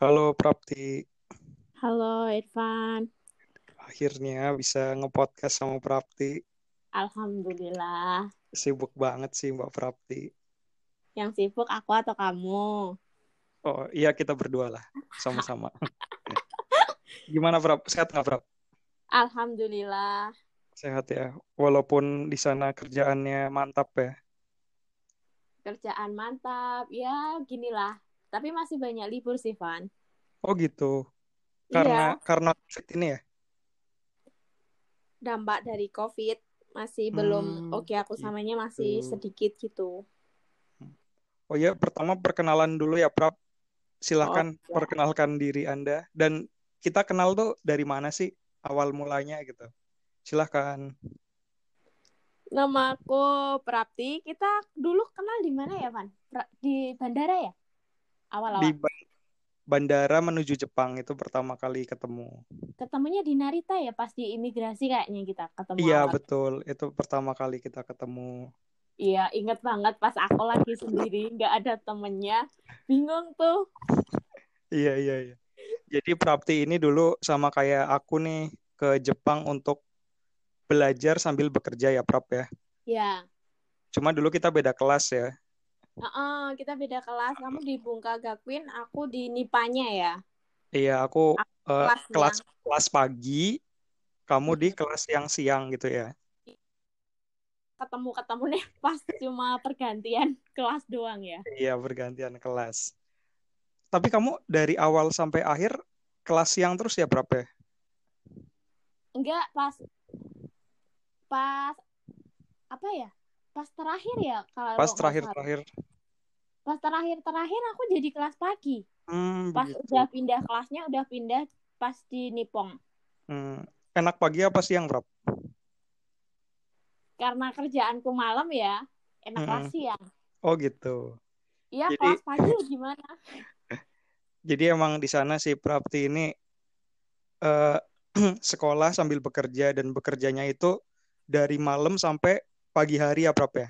Halo Prapti, Halo Irfan, akhirnya bisa ngepodcast sama Prapti. Alhamdulillah. Sibuk banget sih Mbak Prapti. Yang sibuk aku atau kamu? Oh iya kita berdua lah, sama-sama. Gimana Prap? Sehat nggak Prap? Alhamdulillah. Sehat ya, walaupun di sana kerjaannya mantap ya. Kerjaan mantap, ya ginilah. Tapi masih banyak libur sih, Van. Oh gitu, Iya, karena karena COVID ini ya. dampak dari COVID masih belum Hmm, oke aku samanya masih gitu. sedikit gitu. Oh iya, pertama perkenalan dulu ya Prap. Oh, Silahkan ya. perkenalkan diri Anda. Dan kita kenal tuh dari mana sih awal mulanya gitu. Silahkan. Nama aku Prapti. Kita dulu kenal di mana ya, Van? Pra- Di bandara ya? Di Awal-awal. ba- bandara menuju Jepang itu pertama kali ketemu. Ketemunya di Narita ya, pas di imigrasi kayaknya kita ketemu Iya awal. betul, itu pertama kali kita ketemu. Iya, inget banget pas aku lagi sendiri, nggak ada temennya. Bingung tuh. Iya iya iya. Jadi Prapti ini dulu sama kayak aku nih ke Jepang untuk belajar sambil bekerja ya Prap ya. Ya, Cuma dulu kita beda kelas ya. Heeh, kita beda kelas. Kamu di Bungka Gakwin, aku di Nipanya ya. Iya aku Aku eh, kelas kelas pagi, kamu di kelas yang siang gitu ya. Ketemu-ketemu nih pas cuma pergantian kelas doang ya. Iya bergantian kelas. Tapi kamu dari awal sampai akhir kelas siang terus ya Prap ya? Enggak, pas pas apa ya? Pas terakhir ya kalau Pas nggak salah. terakhir-terakhir. Pas terakhir-terakhir aku jadi kelas pagi. Hmm, Pas begitu. udah pindah kelasnya udah pindah pas di Nipong. Hmm, enak pagi apa siang Prap? Karena kerjaanku malam ya, enak kelas Mm-mm. siang. Oh gitu. Iya, Jadi kelas pagi gimana? jadi emang di sana si Prapti ini eh, sekolah sambil bekerja dan bekerjanya itu dari malam sampai pagi hari ya Prap ya.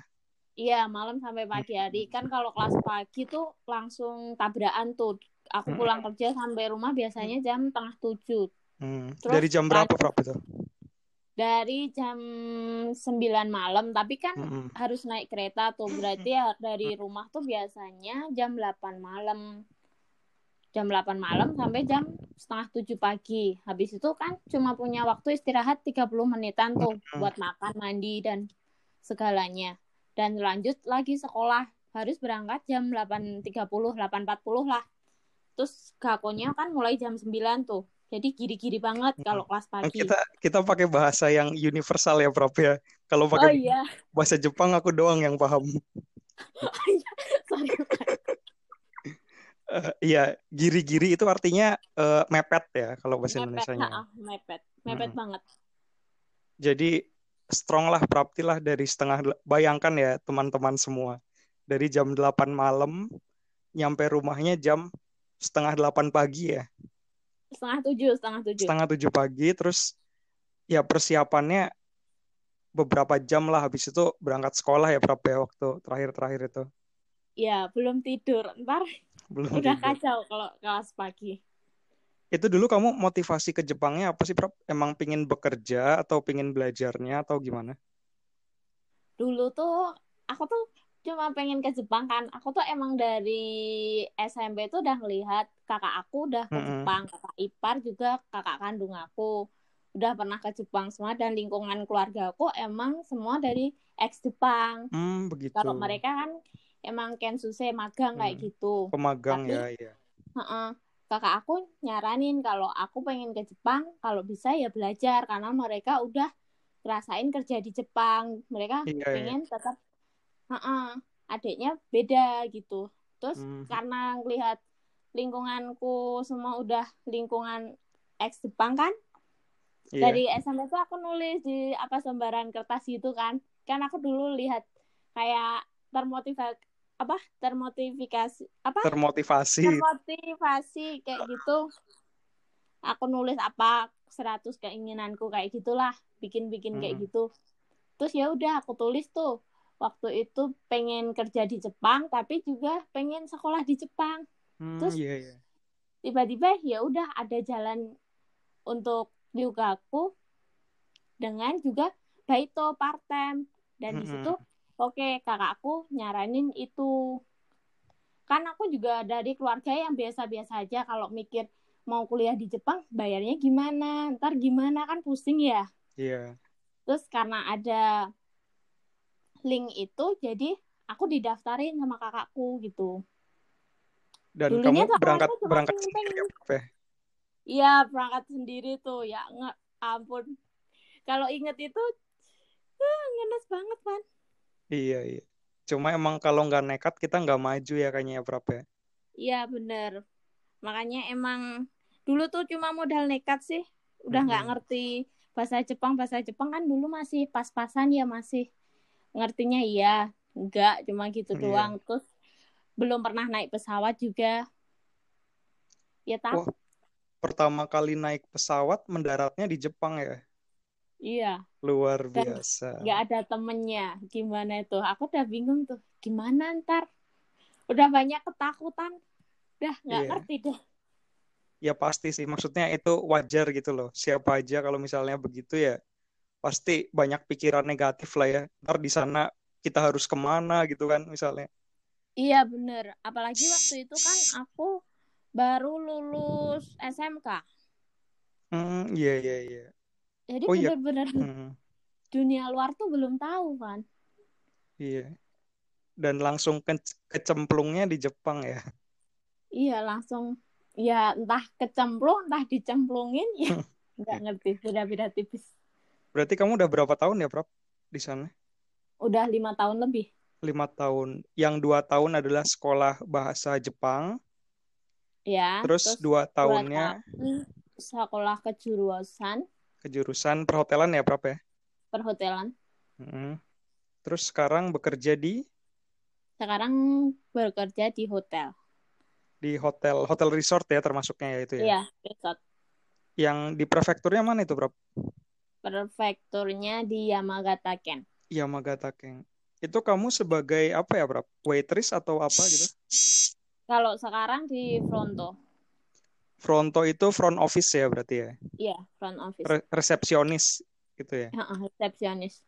Iya, malam sampai pagi hari. Kan kalau kelas pagi tuh langsung tabrakan tuh. Aku pulang Mm-mm. kerja sampai rumah biasanya jam tengah tujuh. Hmm, Terus Dari jam berapa Prap itu? dari jam 9 malam. Tapi kan Mm-mm. harus naik kereta tuh. Berarti ya dari rumah tuh biasanya jam 8 malam. Jam 8 malam sampai jam setengah 7 pagi. Habis itu kan cuma punya waktu istirahat 30 menitan tuh Mm-mm. buat makan, mandi, dan segalanya. Dan lanjut lagi sekolah. Harus berangkat jam 8.30, 8.40 lah. Terus gakonya kan mulai jam 9 tuh. Jadi giri-giri banget kalau kelas pagi. Kita kita pakai bahasa yang universal ya Prap ya. Kalau Oh pakai iya, bahasa Jepang aku doang yang paham. sorry. Eh, Iya, giri-giri itu artinya eh, mepet ya kalau bahasa Mepet, Indonesianya. ha mepet. Mepet Mm-mm. banget. Jadi strong lah Prapti lah dari setengah bayangkan ya teman-teman semua. Dari jam 8 malam nyampe rumahnya jam setengah 8 pagi ya. Setengah tujuh, setengah tujuh. Setengah 7 pagi terus ya persiapannya beberapa jam lah habis itu berangkat sekolah ya Prap ya waktu terakhir-terakhir itu. Ya, belum tidur. Ntar Belum udah tidur. kacau kalau kelas pagi. Itu dulu kamu motivasi ke Jepangnya apa sih Prap? Emang pingin bekerja atau pingin belajarnya atau gimana? Dulu tuh aku tuh cuma pengen ke Jepang kan. Aku tuh emang dari SMP tuh udah ngelihat kakak aku udah ke Mm-mm. Jepang, kakak ipar juga kakak kandung aku udah pernah ke Jepang semua dan lingkungan keluarga aku emang semua dari ex Jepang. Hmm, begitu. Kalau mereka kan emang kensuse magang kayak Hmm, gitu. Pemagang Tapi ya, ya. heeh, kakak aku nyaranin kalau aku pengen ke Jepang, kalau bisa ya belajar karena mereka udah ngerasain kerja di Jepang. Mereka Iya, iya. pengen tetap heeh, adiknya beda gitu. Terus Hmm, karena ngelihat lingkunganku semua udah lingkungan ex Jepang kan, iya. dari SMP tuh aku nulis di apa sembaran kertas gitu kan. Kan aku dulu lihat kayak termotivasi apa termotivasi apa? Termotivasi. termotivasi kayak gitu. Aku nulis apa 100 keinginanku kayak gitulah. Bikin-bikin kayak Hmm, gitu. Terus ya udah aku tulis tuh. Waktu itu pengen kerja di Jepang tapi juga pengen sekolah di Jepang. Hmm, terus iya, iya. tiba-tiba ya udah ada jalan untuk Ryugaku dengan juga Baito part time. Dan di situ oke okay, kakakku nyaranin itu kan aku juga dari keluarga yang biasa-biasa aja kalau mikir mau kuliah di Jepang bayarnya gimana ntar gimana kan pusing ya iya yeah. terus karena ada link itu jadi aku didaftarin sama kakakku gitu dan Dulunya kamu berangkat berangkat sendiri ya? Iya berangkat sendiri tuh ya nggak ampun. Kalau inget itu uh, ngenes banget kan. Iya iya. Cuma emang kalau nggak nekat kita nggak maju ya kayaknya ya Prap ya. Iya bener. Makanya emang dulu tuh cuma modal nekat sih. Udah nggak mm -hmm. ngerti bahasa Jepang bahasa Jepang kan dulu masih pas-pasan ya masih ngertinya iya enggak cuma gitu iya. doang terus belum pernah naik pesawat juga ya tahu oh, pertama kali naik pesawat mendaratnya di Jepang ya iya. Luar Dan biasa. nggak ada temennya. Gimana itu? Aku udah bingung tuh. Gimana ntar? Udah banyak ketakutan. Udah nggak iya. ngerti deh. Ya pasti sih. Maksudnya itu wajar gitu loh. Siapa aja kalau misalnya begitu ya pasti banyak pikiran negatif lah ya. Ntar di sana kita harus ke mana gitu kan misalnya. Iya bener, apalagi waktu itu kan aku baru lulus SMK. Hmm, iya iya iya. Jadi oh, bener-bener iya. hmm. dunia luar tuh belum tahu kan. Iya. Dan langsung ke kecemplungnya di Jepang ya. Iya langsung ya entah kecemplung entah dicemplungin ya nggak ngerti beda-beda tipis. Berarti kamu udah berapa tahun ya Prof di sana? Udah lima tahun lebih lima tahun. Yang dua tahun adalah sekolah bahasa Jepang. Ya. Terus, terus dua tahunnya tahun sekolah kejurusan. Kejurusan perhotelan ya, Prap ya? Perhotelan. Hmm. Terus sekarang bekerja di? Sekarang bekerja di hotel. Di hotel, hotel resort ya termasuknya ya itu ya? Iya, resort. Yang di prefekturnya mana itu, Prap? Prefekturnya di Yamagata Ken. Yamagata Ken itu kamu sebagai apa ya, Bro? Waitress atau apa gitu? Kalau sekarang di Fronto. Fronto itu front office ya berarti ya? Iya, front office. Re resepsionis gitu ya? resepsionis.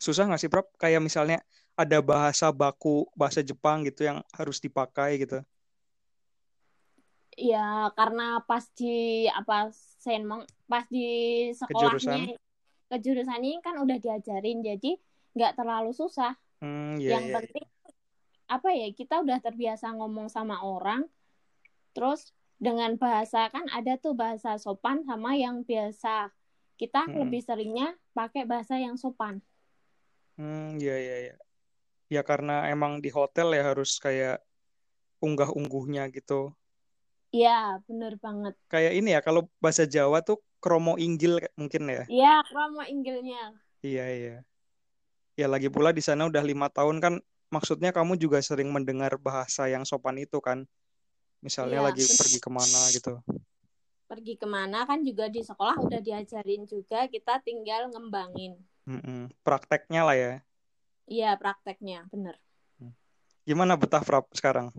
Susah nggak sih, Bro? Kayak misalnya ada bahasa baku, bahasa Jepang gitu yang harus dipakai gitu. Ya, karena pas di apa senmong pas di sekolahnya kejurusan, kejurusan ini kan udah diajarin jadi nggak terlalu susah. Hmm, yeah, yang yeah, penting apa ya kita udah terbiasa ngomong sama orang, terus dengan bahasa kan ada tuh bahasa sopan sama yang biasa. Kita hmm. lebih seringnya pakai bahasa yang sopan. Hmm, ya ya ya. Ya karena emang di hotel ya harus kayak unggah-ungguhnya gitu. Iya, bener banget. Kayak ini ya, kalau bahasa Jawa tuh kromo inggil mungkin ya. Iya, kromo inggilnya. Iya, iya ya lagi pula di sana udah lima tahun kan maksudnya kamu juga sering mendengar bahasa yang sopan itu kan misalnya ya, lagi pergi ke mana gitu. Pergi ke mana kan juga di sekolah udah diajarin juga kita tinggal ngembangin. Mm-mm. prakteknya lah ya. Iya prakteknya bener. Gimana betah prap sekarang?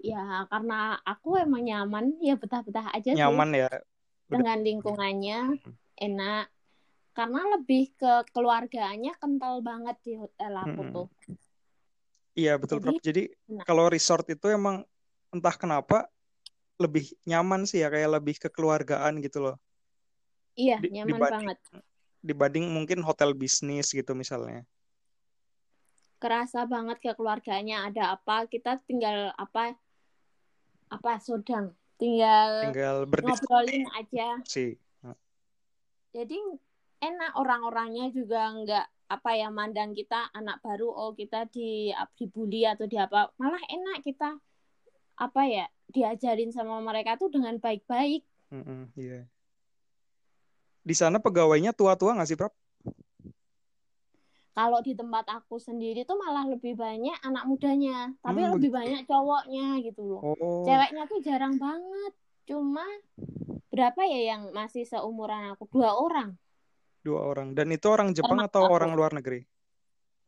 Ya karena aku emang nyaman. Ya betah-betah aja nyaman sih. ya dengan lingkungannya enak. Karena lebih ke keluarganya kental banget di hotel aku hmm. tuh. Iya betul Jadi, Jadi nah. kalau resort itu emang entah kenapa lebih nyaman sih ya kayak lebih kekeluargaan gitu loh. Iya di, nyaman dibanding, banget. Dibanding mungkin hotel bisnis gitu misalnya. Kerasa banget kekeluarganya ada apa kita tinggal apa apa sodang tinggal, tinggal ngobrolin aja. Sih. Jadi enak orang-orangnya juga nggak apa ya mandang kita anak baru oh kita di dibully atau di apa malah enak kita apa ya diajarin sama mereka tuh dengan baik-baik. Mm -hmm, yeah. Di sana pegawainya tua-tua nggak sih, Prab? Kalau di tempat aku sendiri tuh malah lebih banyak anak mudanya, tapi hmm, lebih banyak cowoknya gitu loh. Oh. Ceweknya tuh jarang banget. Cuma berapa ya yang masih seumuran aku? Dua orang. Dua orang. Dan itu orang Jepang atau aku. orang luar negeri?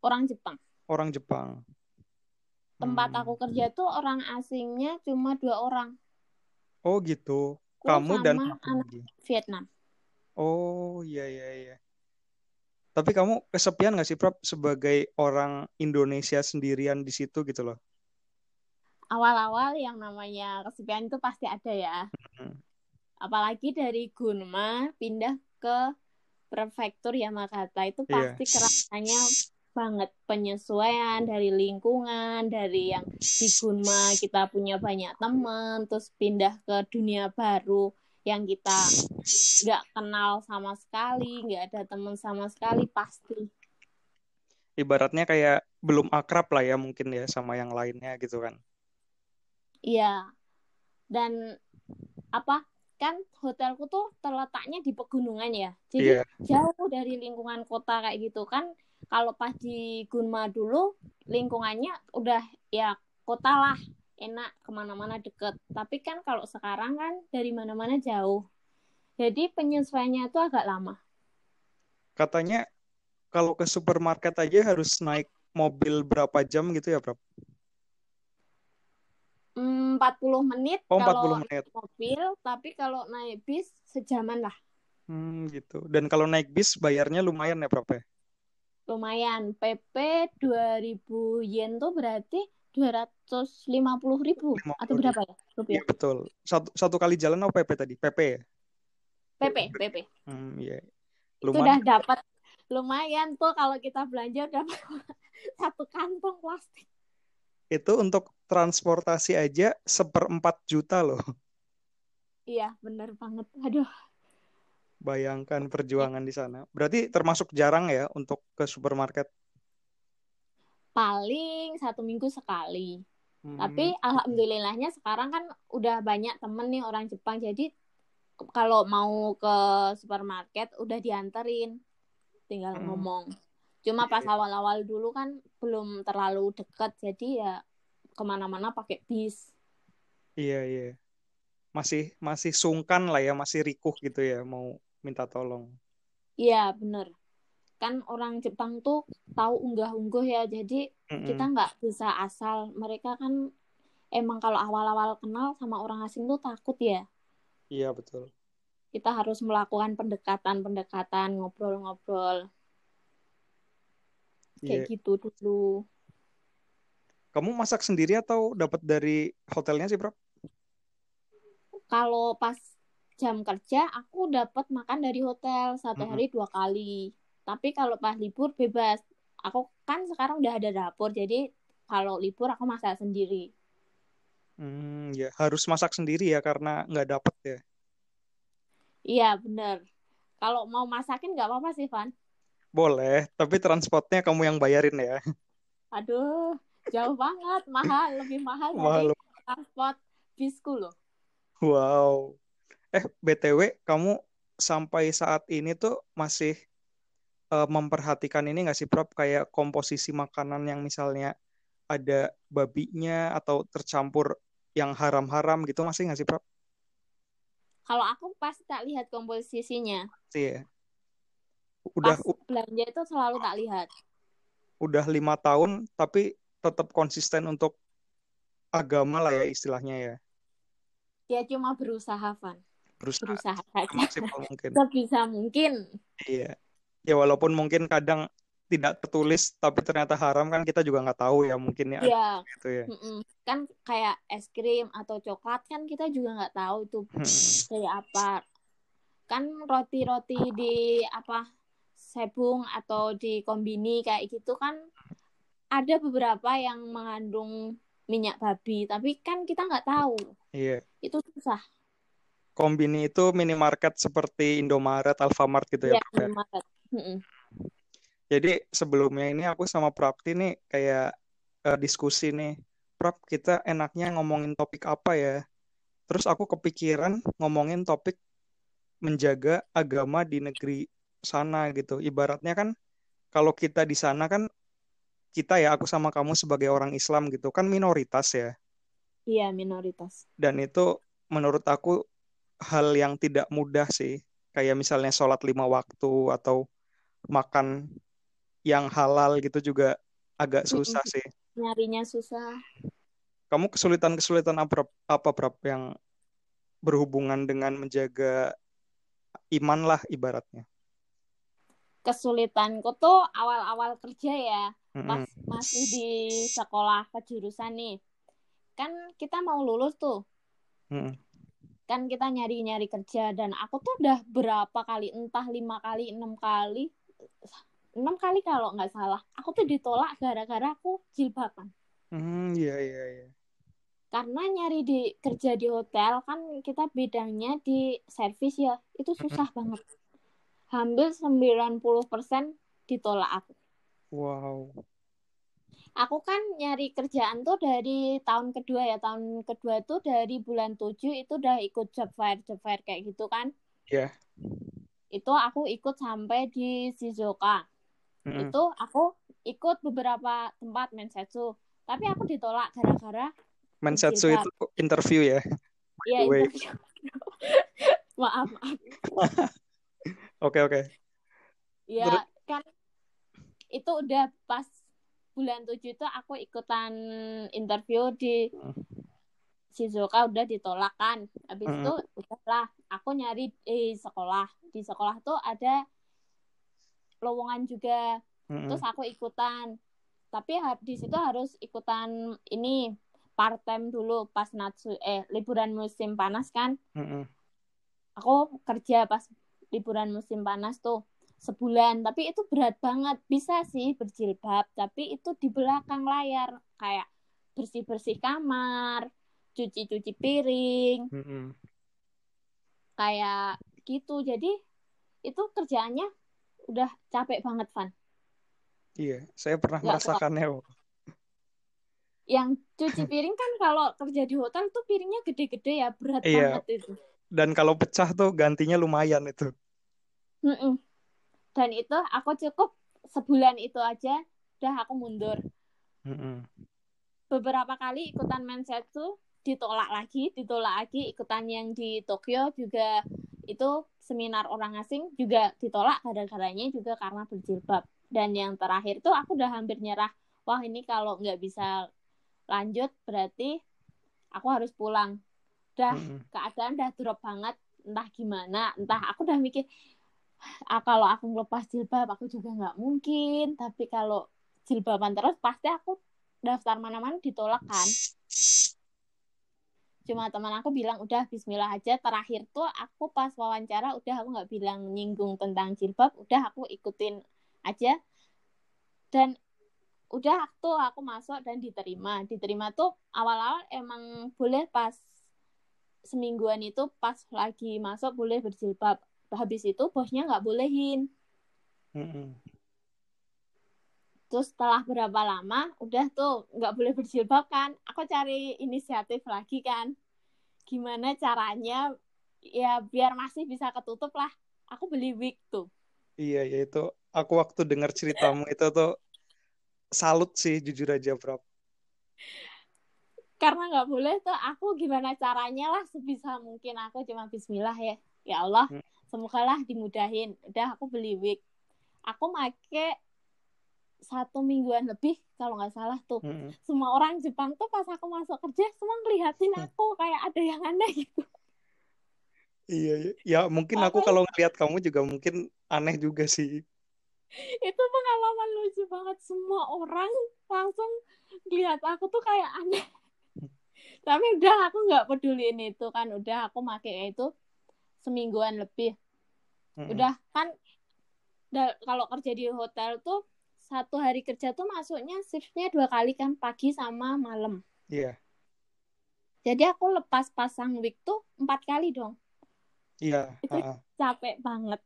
Orang Jepang. Orang Jepang. tempat Hmm. aku kerja tuh orang asingnya cuma dua orang Oh gitu. aku Kamu dan sama satu anak. Vietnam Oh iya iya iya. Tapi kamu kesepian nggak sih, Prab, sebagai orang Indonesia sendirian di situ gitu loh? awal-awal yang namanya kesepian itu pasti ada ya Hmm. apalagi dari Gunma pindah ke prefektur Yamagata itu Iya. pasti kerasanya banget penyesuaian dari lingkungan dari yang di Gunma kita punya banyak teman terus pindah ke dunia baru yang kita nggak kenal sama sekali nggak ada teman sama sekali pasti Ibaratnya kayak belum akrab lah ya mungkin ya sama yang lainnya gitu kan. iya dan apa kan hotelku tuh terletaknya di pegunungan ya. Jadi jauh dari lingkungan kota kayak gitu kan. Kalau pas di Gunma dulu lingkungannya udah ya kota lah. Enak ke mana-mana deket. Tapi kan kalau sekarang kan dari mana-mana jauh. Jadi penyesuaiannya itu agak lama. Katanya kalau ke supermarket aja harus naik mobil berapa jam gitu ya, Prab? Hmm, 40 menit Oh, kalau 40 menit. naik mobil tapi kalau naik bis sejaman lah Hmm, gitu. Dan kalau naik bis bayarnya lumayan ya, Prab ya? lumayan PP 2000 yen tuh berarti 250 ribu 50 atau berapa ya Iya, rupiah betul. Satu, satu kali jalan apa PP tadi? PP ya? PP PP Hmm, iya. itu Lumayan. udah dapat lumayan tuh kalau kita belanja udah satu kantong plastik Itu untuk transportasi aja seperempat juta loh. iya bener banget aduh Bayangkan perjuangan di sana. Berarti termasuk jarang ya untuk ke supermarket. paling satu minggu sekali Hmm, tapi alhamdulillahnya sekarang kan udah banyak temen nih orang Jepang jadi kalau mau ke supermarket udah dianterin tinggal Hmm. ngomong cuma pas Iya. awal-awal dulu kan belum terlalu deket jadi ya ke mana-mana pakai bis Iya, iya. Masih masih sungkan lah ya, masih rikuh gitu ya mau minta tolong. iya bener kan orang Jepang tuh tahu unggah-ungguh ya jadi Mm-mm. kita nggak bisa asal mereka kan emang kalau awal-awal kenal sama orang asing tuh takut ya Iya, betul. kita harus melakukan pendekatan-pendekatan ngobrol-ngobrol kayak gitu dulu Kamu masak sendiri atau dapat dari hotelnya sih, Bro? kalau pas jam kerja aku dapat makan dari hotel satu Mm-mm. hari dua kali tapi kalau pas libur bebas aku kan sekarang udah ada dapur jadi kalau libur aku masak sendiri Hmm, ya harus masak sendiri ya karena nggak dapet ya. iya bener kalau mau masakin nggak apa-apa sih Van Boleh, tapi transportnya kamu yang bayarin ya. aduh jauh banget mahal lebih mahal Mahal. dari transport bisku loh Wow. Eh, BTW, kamu sampai saat ini tuh masih eh, memperhatikan ini nggak sih, Prof? Kayak komposisi makanan yang misalnya ada babinya atau tercampur yang haram-haram gitu masih nggak sih, Prof? kalau aku pasti tak lihat komposisinya Sih ya. Udah pas belanja itu selalu tak lihat udah lima tahun tapi tetap konsisten untuk agama lah ya istilahnya ya. dia cuma berusaha Van Berusaha berusaha saja semaksimal mungkin. sebisa mungkin Iya. Ya walaupun mungkin kadang tidak tertulis tapi ternyata haram kan kita juga nggak tahu ya mungkin ya ya gitu ya. kan kayak es krim atau coklat kan kita juga nggak tahu itu Hmm. kayak apa kan roti-roti di apa sebung atau di kombini kayak gitu kan ada beberapa yang mengandung minyak babi tapi kan kita nggak tahu Iya. itu susah Kombini itu minimarket seperti Indomaret, Alfamart gitu ya. ya Prof, ya. Maret. Mm-mm. Jadi sebelumnya ini aku sama Prapti nih kayak eh, diskusi nih. Prap, kita enaknya ngomongin topik apa ya? Terus aku kepikiran ngomongin topik menjaga agama di negeri sana gitu. Ibaratnya kan kalau kita di sana kan kita ya aku sama kamu sebagai orang Islam gitu kan minoritas ya. iya minoritas Dan itu menurut aku hal yang tidak mudah sih. Kayak misalnya sholat lima waktu atau makan yang halal gitu juga agak susah sih. nyarinya susah kamu kesulitan-kesulitan apa apa berapa yang berhubungan dengan menjaga iman lah ibaratnya kesulitanku tuh awal-awal kerja ya. Pas masih di sekolah kejurusan nih. Kan kita mau lulus tuh. Mm-mm. kan kita nyari-nyari kerja. Dan aku tuh udah berapa kali entah lima kali enam kali. Enam kali kalau nggak salah. Aku tuh ditolak gara-gara aku jilbaban. Hmm, iya iya iya. karena nyari di kerja di hotel kan kita bidangnya di servis ya. Itu susah banget hampir 90% ditolak aku Wow. aku kan nyari kerjaan tuh dari tahun kedua ya tahun kedua tuh dari bulan 7 itu udah ikut job fair job fair kayak gitu kan Iya. itu aku ikut sampai di Shizuoka Mm-mm. itu aku ikut beberapa tempat mensetsu tapi aku ditolak gara-gara Mensetsu itu interview ya. ya way. interview maaf maaf Oke oke. ya Terus- kan itu udah pas bulan 7 itu aku ikutan interview di. Shizuoka udah ditolak kan habis Mm-mm. itu udahlah aku nyari di sekolah di sekolah tuh ada lowongan juga Mm-mm. terus aku ikutan tapi di situ harus ikutan ini part time dulu pas natsu eh liburan musim panas kan Mm-mm. aku kerja pas liburan musim panas tuh sebulan tapi itu berat banget bisa sih berjilbab tapi itu di belakang layar kayak bersih bersih kamar cuci cuci piring Mm-mm. kayak gitu jadi itu kerjaannya udah capek banget Van Iya, saya pernah Nggak merasakannya. kok. yang cuci piring kan kalau kerja di hotel tuh piringnya gede-gede ya berat Iya. banget itu Dan kalau pecah tuh gantinya lumayan itu. Mm-mm. dan itu aku cukup sebulan itu aja udah aku mundur Mm-mm. beberapa kali ikutan mensetsu ditolak lagi ditolak lagi ikutan yang di Tokyo juga itu seminar orang asing juga ditolak gara-garanya juga karena berjilbab dan yang terakhir tuh aku udah hampir nyerah wah ini kalau nggak bisa lanjut berarti aku harus pulang udah Mm-mm. keadaan udah drop banget entah gimana entah aku udah mikir ah, kalau aku ngelepas jilbab aku juga nggak mungkin. Tapi kalau jilbaban terus pasti aku daftar mana-mana ditolak kan. Cuma teman aku bilang udah Bismillah aja. Terakhir tuh aku pas wawancara udah aku nggak bilang nyinggung tentang jilbab udah aku ikutin aja. Dan udah tuh aku masuk dan diterima. Diterima tuh awal-awal emang boleh pas semingguan itu pas lagi masuk boleh berjilbab habis itu bosnya nggak bolehin Mm-mm. terus setelah berapa lama udah tuh nggak boleh berjilbab kan aku cari inisiatif lagi kan gimana caranya ya biar masih bisa ketutup lah aku beli wig tuh Iya, ya itu. Aku waktu dengar ceritamu itu tuh salut sih jujur aja, Bro. Karena nggak boleh tuh aku gimana caranya lah sebisa mungkin aku cuma Bismillah ya ya Allah Hmm. semoga lah dimudahin udah aku beli wig aku make satu mingguan lebih kalau nggak salah tuh Mm-mm. semua orang Jepang tuh pas aku masuk kerja semua ngeliatin Hmm. aku kayak ada yang aneh gitu Iya, iya. ya mungkin aku kalau ngeliat kamu juga mungkin aneh juga sih. itu pengalaman lucu banget semua orang langsung lihat aku tuh kayak aneh tapi udah aku nggak peduliin itu kan udah aku pakai itu semingguan lebih Mm-mm. udah kan kalau kerja di hotel tuh satu hari kerja tuh masuknya shiftnya dua kali kan pagi sama malam Iya, jadi aku lepas pasang wig tuh empat kali dong iya. Itu- ha-ha. capek banget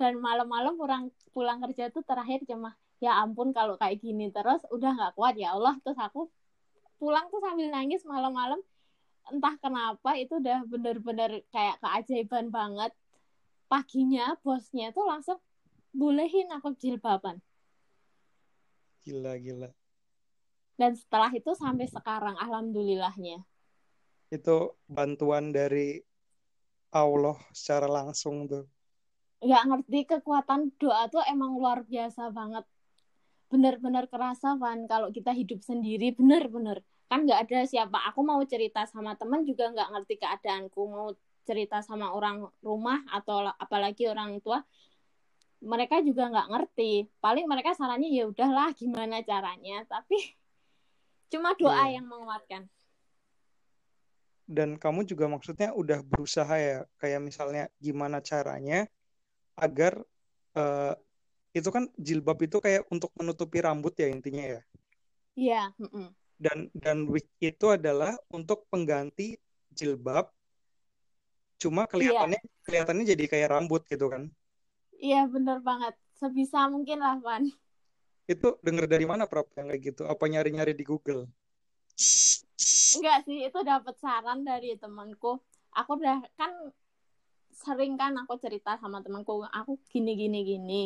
dan malam-malam pulang pulang kerja tuh terakhir cuma ya ampun kalau kayak gini terus udah nggak kuat ya Allah terus aku pulang tuh sambil nangis malam-malam entah kenapa itu udah bener-bener kayak keajaiban banget paginya bosnya tuh langsung bolehin aku jilbaban Gila, gila. dan setelah itu sampai sekarang alhamdulillahnya Itu bantuan dari Allah secara langsung tuh. nggak ngerti kekuatan doa tuh emang luar biasa banget benar-benar kerasa kan kalau kita hidup sendiri benar-benar kan nggak ada siapa. Aku mau cerita sama teman juga nggak ngerti keadaanku. Mau cerita sama orang rumah atau apalagi orang tua mereka juga nggak ngerti. Paling mereka sarannya ya udahlah gimana caranya? Tapi cuma doa yeah. yang menguatkan. Dan kamu juga maksudnya udah berusaha ya? Kayak misalnya gimana caranya agar uh, itu kan jilbab itu kayak untuk menutupi rambut ya intinya ya. Iya. Yeah. Dan dan wig itu adalah untuk pengganti jilbab. Cuma kelihatannya yeah. kelihatannya jadi kayak rambut gitu kan. Iya bener banget. Sebisa mungkin lah Van. Itu denger dari mana Prap yang kayak gitu? Apa nyari-nyari di Google? Enggak sih, itu dapat saran dari temanku. Aku udah kan sering kan aku cerita sama temanku, aku gini gini gini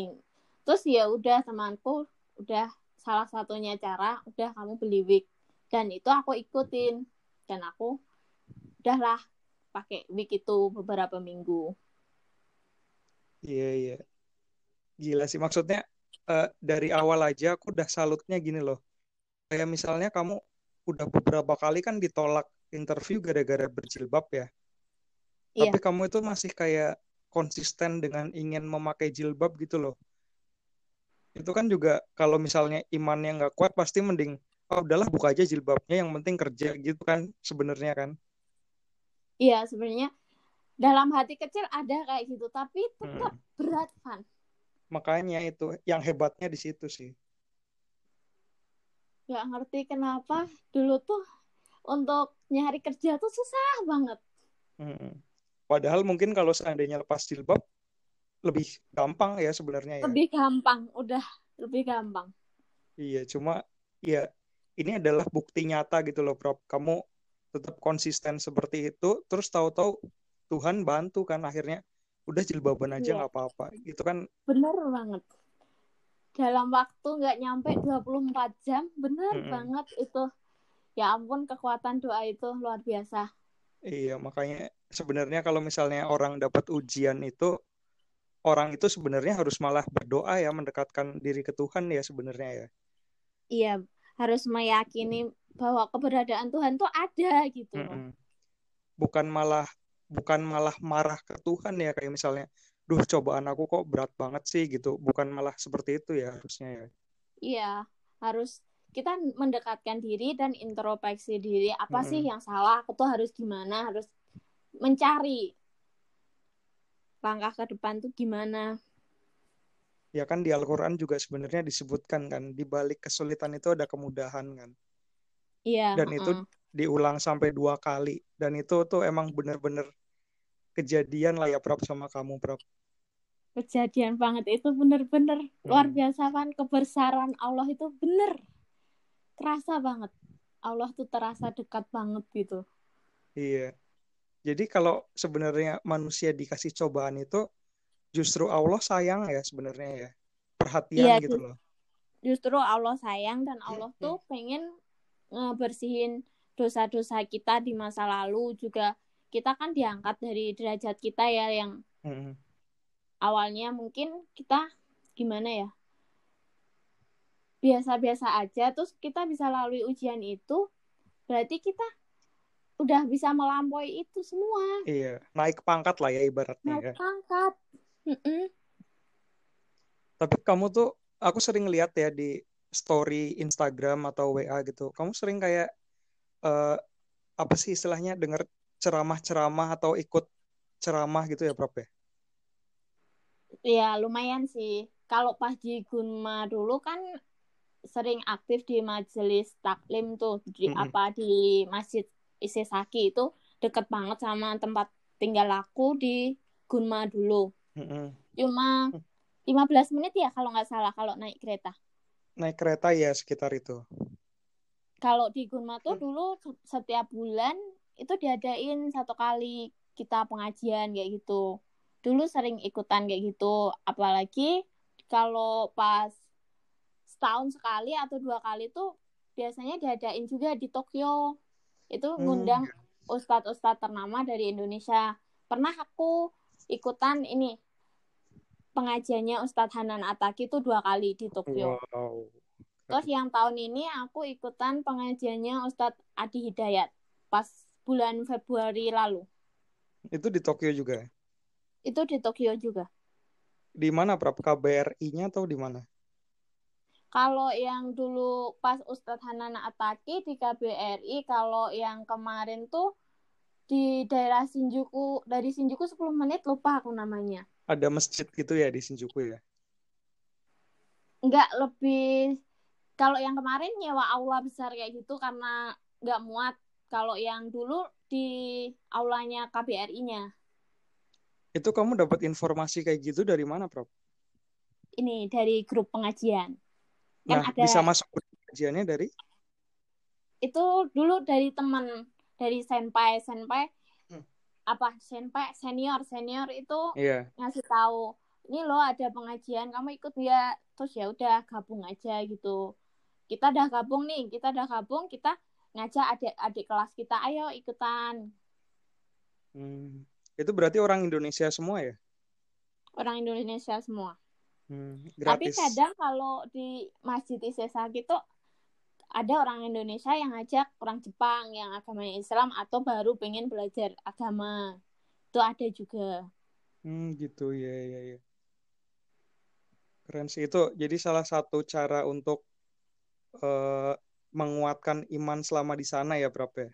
terus ya udah temanku udah salah satunya cara udah kamu beli wig. Dan itu aku ikutin. Dan aku udahlah pakai wig itu beberapa minggu. Iya iya. Gila sih maksudnya uh, dari awal aja aku udah salutnya gini loh. Kayak misalnya kamu udah beberapa kali kan ditolak interview gara-gara berjilbab ya. Iya. tapi kamu itu masih kayak konsisten dengan ingin memakai jilbab gitu loh itu kan juga kalau misalnya imannya nggak kuat pasti mending oh udahlah buka aja jilbabnya yang penting kerja gitu kan sebenarnya kan iya sebenarnya dalam hati kecil ada kayak gitu tapi tetap hmm. berat kan makanya itu yang hebatnya di situ sih nggak ngerti kenapa dulu tuh untuk nyari kerja tuh susah banget hmm. padahal mungkin kalau seandainya lepas jilbab lebih gampang ya sebenarnya ya. Lebih gampang, udah lebih gampang. Iya, cuma ya ini adalah bukti nyata gitu loh, Prof. Kamu tetap konsisten seperti itu, terus tahu-tahu Tuhan bantu kan akhirnya udah jilbaban aja iya. nggak iya. apa-apa. Itu kan bener banget. Dalam waktu nggak nyampe 24 jam, bener mm -mm. banget itu. Ya ampun kekuatan doa itu luar biasa. Iya, makanya sebenarnya kalau misalnya orang dapat ujian itu orang itu sebenarnya harus malah berdoa ya mendekatkan diri ke Tuhan ya sebenarnya ya. Iya, harus meyakini bahwa keberadaan Tuhan tuh ada gitu. Mm -mm. Bukan malah bukan malah marah ke Tuhan ya kayak misalnya, duh cobaan aku kok berat banget sih gitu. Bukan malah seperti itu ya harusnya ya. Iya, harus kita mendekatkan diri dan introspeksi diri apa mm -hmm. sih yang salah, aku tuh harus gimana, harus mencari langkah ke depan tuh gimana? Ya kan di Al-Quran juga sebenarnya disebutkan kan, di balik kesulitan itu ada kemudahan kan. Iya. Dan uh -uh. itu diulang sampai dua kali. Dan itu tuh emang bener-bener kejadian lah ya Prab sama kamu Prab. Kejadian banget itu bener-bener hmm. luar biasa kan kebesaran Allah itu bener. Terasa banget. Allah tuh terasa dekat banget gitu. Iya. Jadi kalau sebenarnya manusia dikasih cobaan itu justru Allah sayang ya sebenarnya ya. Perhatian iya, gitu loh. Justru Allah sayang dan Allah hmm. tuh pengen ngebersihin dosa-dosa kita di masa lalu juga kita kan diangkat dari derajat kita ya yang hmm. awalnya mungkin kita gimana ya biasa-biasa aja terus kita bisa lalui ujian itu berarti kita udah bisa melampaui itu semua. Iya, naik pangkat lah ya ibaratnya naik ya. pangkat. Mm -mm. Tapi kamu tuh, aku sering lihat ya di story Instagram atau WA gitu. Kamu sering kayak uh, apa sih istilahnya dengar ceramah-ceramah atau ikut ceramah gitu ya, Prof ya? Iya, lumayan sih. Kalau pas di Gunma dulu kan sering aktif di majelis taklim tuh di mm -hmm. apa di masjid Isesaki itu deket banget sama tempat tinggal aku di Gunma dulu. Mm-hmm. Cuma 15 menit ya kalau nggak salah kalau naik kereta. Naik kereta ya sekitar itu. Kalau di Gunma tuh dulu setiap bulan itu diadain satu kali kita pengajian kayak gitu. Dulu sering ikutan kayak gitu. Apalagi kalau pas setahun sekali atau dua kali tuh biasanya diadain juga di Tokyo itu hmm. ngundang hmm. ustadz-ustadz ternama dari Indonesia. Pernah aku ikutan ini pengajiannya Ustadz Hanan Ataki itu dua kali di Tokyo. Wow. Terus yang tahun ini aku ikutan pengajiannya Ustadz Adi Hidayat pas bulan Februari lalu. Itu di Tokyo juga. Itu di Tokyo juga. Di mana Prap? KBRI-nya atau di mana? Kalau yang dulu pas Ustadz Hanana Ataki di KBRI, kalau yang kemarin tuh di daerah Shinjuku, dari Shinjuku 10 menit lupa aku namanya. Ada masjid gitu ya di Shinjuku ya? Enggak lebih kalau yang kemarin nyewa aula besar kayak gitu karena nggak muat. Kalau yang dulu di aulanya KBRI-nya. Itu kamu dapat informasi kayak gitu dari mana, Prof? Ini dari grup pengajian. Kan nah, ada bisa masuk pengajiannya dari? Itu dulu dari teman, dari senpai, senpai hmm. apa? Senpai senior. Senior itu yeah. ngasih tahu ini loh ada pengajian. Kamu ikut ya terus ya udah gabung aja gitu. Kita udah gabung nih. Kita udah gabung. Kita ngajak adik-adik kelas kita. Ayo ikutan. Hmm. itu berarti orang Indonesia semua ya? Orang Indonesia semua hmm, tapi kadang kalau di masjid Isesa gitu ada orang Indonesia yang ngajak orang Jepang yang agamanya Islam atau baru pengen belajar agama itu ada juga hmm gitu ya ya ya keren sih itu jadi salah satu cara untuk uh, menguatkan iman selama di sana ya berapa ya?